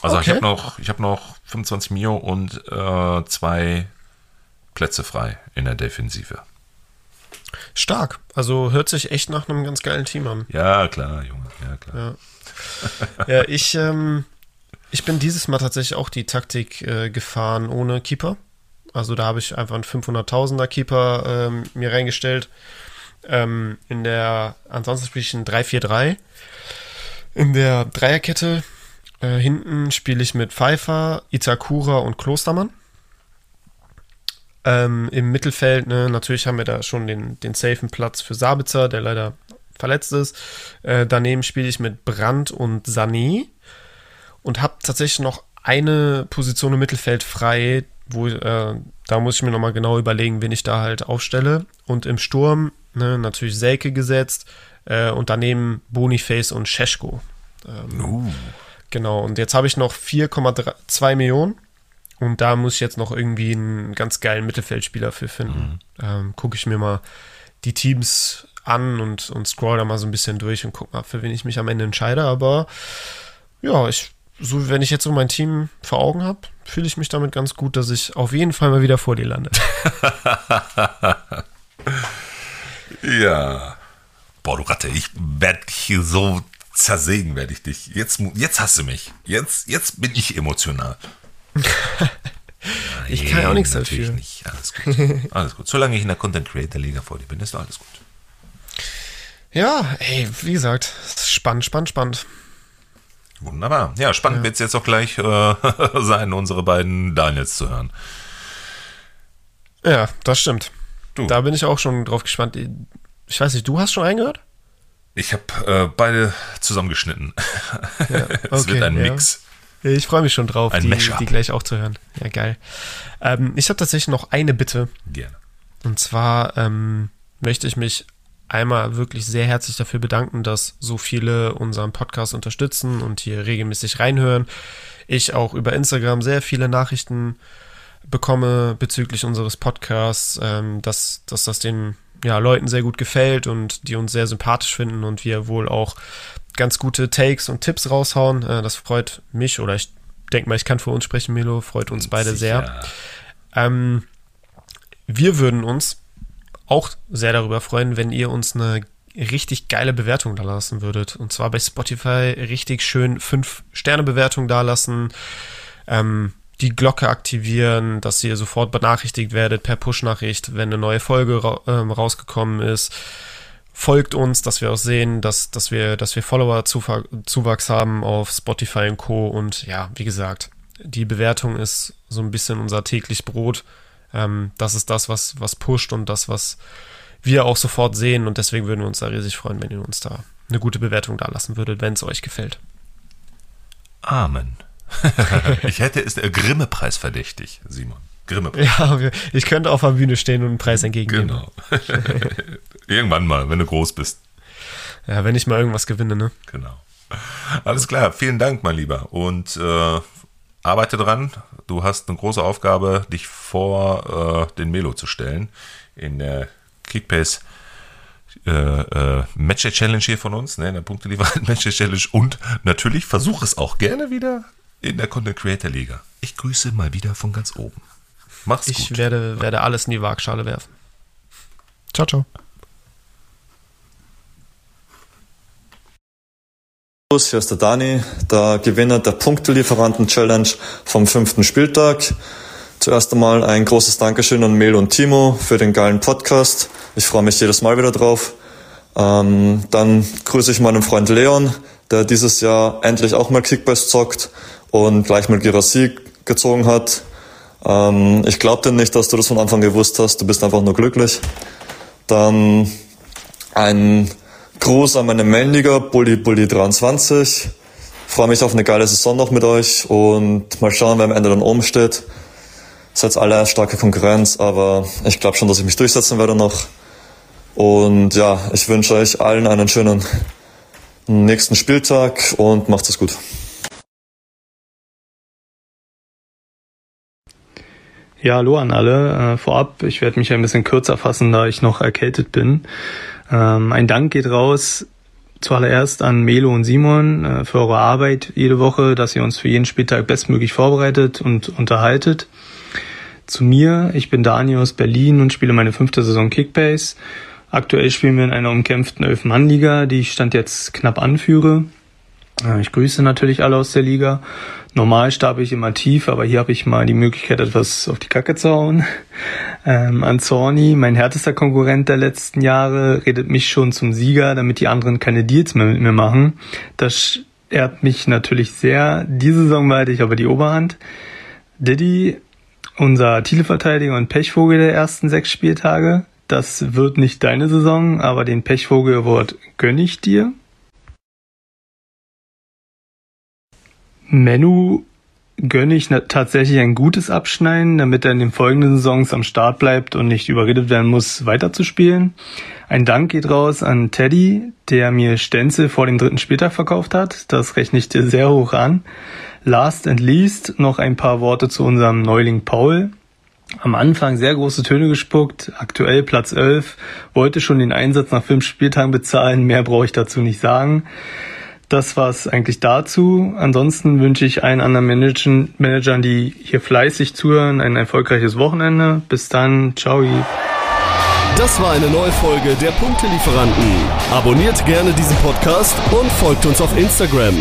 Also okay. ich habe noch, hab noch 25 Mio und äh, zwei Plätze frei in der Defensive. Stark. Also hört sich echt nach einem ganz geilen Team an. Ja, klar, Junge. Ja, klar. Ja, ja ich, ähm, ich bin dieses Mal tatsächlich auch die Taktik äh, gefahren ohne Keeper. Also da habe ich einfach einen 500.000er Keeper ähm, mir reingestellt. Ähm, in der, ansonsten spiele ich ein 3-4-3. In der Dreierkette äh, hinten spiele ich mit Pfeiffer, Itakura und Klostermann. Ähm, Im Mittelfeld, ne, natürlich haben wir da schon den, den safen Platz für Sabitzer, der leider verletzt ist. Äh, daneben spiele ich mit Brandt und Sané und habe tatsächlich noch eine Position im Mittelfeld frei, wo äh, da muss ich mir nochmal genau überlegen, wen ich da halt aufstelle. Und im Sturm ne, natürlich Selke gesetzt äh, und daneben Boniface und Scheschko. Ähm, uh. Genau, und jetzt habe ich noch 4,2 Millionen. Und da muss ich jetzt noch irgendwie einen ganz geilen Mittelfeldspieler für finden. Mhm. Ähm, Gucke ich mir mal die Teams an und, und scroll da mal so ein bisschen durch und guck mal, für wen ich mich am Ende entscheide. Aber ja, ich, so, wenn ich jetzt so mein Team vor Augen habe, fühle ich mich damit ganz gut, dass ich auf jeden Fall mal wieder vor dir lande. ja. Boah, du Ratte, ich werde hier so zersägen werde ich dich. Jetzt, jetzt hast du mich. Jetzt, jetzt bin ich emotional. ich kann ja auch nichts dafür. Nicht. Alles gut. Alles gut. Solange ich in der Content Creator Liga vor dir bin, ist alles gut. Ja, ey, wie gesagt, spannend, spannend, spannend. Wunderbar. Ja, spannend ja. wird es jetzt auch gleich äh, sein, unsere beiden Daniels zu hören. Ja, das stimmt. Du. Da bin ich auch schon drauf gespannt. Ich weiß nicht, du hast schon eingehört? Ich habe äh, beide zusammengeschnitten. Ja, okay, es wird ein Mix. Ja. Ich freue mich schon drauf, ein die, die, gleich auch zu hören. Ja, geil. Ähm, ich habe tatsächlich noch eine Bitte. Gerne. Und zwar ähm, möchte ich mich einmal wirklich sehr herzlich dafür bedanken, dass so viele unseren Podcast unterstützen und hier regelmäßig reinhören. Ich auch über Instagram sehr viele Nachrichten bekomme bezüglich unseres Podcasts, ähm, dass, dass das den ja, Leuten sehr gut gefällt und die uns sehr sympathisch finden und wir wohl auch ganz gute Takes und Tipps raushauen. Äh, das freut mich oder ich denke mal, ich kann für uns sprechen, Melo, freut uns beide Sicher. sehr. Ähm, wir würden uns auch sehr darüber freuen, wenn ihr uns eine richtig geile Bewertung da lassen würdet. Und zwar bei Spotify richtig schön 5-Sterne-Bewertung da lassen. Ähm, die Glocke aktivieren, dass ihr sofort benachrichtigt werdet per Push-Nachricht, wenn eine neue Folge ra ähm, rausgekommen ist. Folgt uns, dass wir auch sehen, dass, dass wir, dass wir Follower-Zuwachs haben auf Spotify und Co. Und ja, wie gesagt, die Bewertung ist so ein bisschen unser täglich Brot. Ähm, das ist das, was, was pusht und das, was wir auch sofort sehen. Und deswegen würden wir uns da riesig freuen, wenn ihr uns da eine gute Bewertung da lassen würdet, wenn es euch gefällt. Amen. ich hätte es der Grimme-Preis verdächtig, Simon. Grimme-Preis. Ja, ich könnte auf der Bühne stehen und einen Preis entgegennehmen. Genau. Irgendwann mal, wenn du groß bist. Ja, wenn ich mal irgendwas gewinne, ne? Genau. Alles klar, vielen Dank, mein Lieber. Und äh, arbeite dran. Du hast eine große Aufgabe, dich vor äh, den Melo zu stellen in der Kickbase äh, äh, Match Challenge hier von uns, ne, in der Punktelieferant Match Challenge und natürlich versuche es auch gerne wieder in der Content Creator Liga. Ich grüße mal wieder von ganz oben. Mach's ich gut. Ich werde, werde alles in die Waagschale werfen. Ciao, ciao. Hier ist der Dani, der Gewinner der Punktelieferanten-Challenge vom fünften Spieltag. Zuerst einmal ein großes Dankeschön an Mel und Timo für den geilen Podcast. Ich freue mich jedes Mal wieder drauf. Ähm, dann grüße ich meinen Freund Leon, der dieses Jahr endlich auch mal Kickbase zockt und gleich mal Girassi gezogen hat. Ähm, ich glaube dir nicht, dass du das von Anfang gewusst hast. Du bist einfach nur glücklich. Dann ein Gruß an meine Mainliga, Bully Bully 23. Freue mich auf eine geile Saison noch mit euch und mal schauen, wer am Ende dann oben steht. Seid alle starke Konkurrenz, aber ich glaube schon, dass ich mich durchsetzen werde noch. Und ja, ich wünsche euch allen einen schönen nächsten Spieltag und macht es gut. Ja, hallo an alle. Äh, vorab, ich werde mich ein bisschen kürzer fassen, da ich noch erkältet bin. Ähm, ein Dank geht raus zuallererst an Melo und Simon äh, für eure Arbeit jede Woche, dass ihr uns für jeden Spieltag bestmöglich vorbereitet und unterhaltet. Zu mir, ich bin Daniel aus Berlin und spiele meine fünfte Saison Kickbase. Aktuell spielen wir in einer umkämpften Elf-Mann-Liga, die ich Stand jetzt knapp anführe. Ich grüße natürlich alle aus der Liga. Normal starbe ich immer tief, aber hier habe ich mal die Möglichkeit, etwas auf die Kacke zu hauen. Ähm, Anzorni, mein härtester Konkurrent der letzten Jahre, redet mich schon zum Sieger, damit die anderen keine Deals mehr mit mir machen. Das ehrt mich natürlich sehr. Diese Saison behalte ich aber die Oberhand. Diddy, unser Titelverteidiger und Pechvogel der ersten sechs Spieltage. Das wird nicht deine Saison, aber den Pechvogel-Award gönne ich dir. Menu gönne ich tatsächlich ein gutes Abschneiden, damit er in den folgenden Saisons am Start bleibt und nicht überredet werden muss, weiterzuspielen. Ein Dank geht raus an Teddy, der mir Stenzel vor dem dritten Spieltag verkauft hat. Das rechne ich dir sehr hoch an. Last and least noch ein paar Worte zu unserem Neuling Paul. Am Anfang sehr große Töne gespuckt, aktuell Platz 11, wollte schon den Einsatz nach fünf Spieltagen bezahlen, mehr brauche ich dazu nicht sagen das war es eigentlich dazu. Ansonsten wünsche ich allen anderen Managern, Managern, die hier fleißig zuhören, ein erfolgreiches Wochenende. Bis dann, ciao. Das war eine neue Folge der Punktelieferanten. Abonniert gerne diesen Podcast und folgt uns auf Instagram.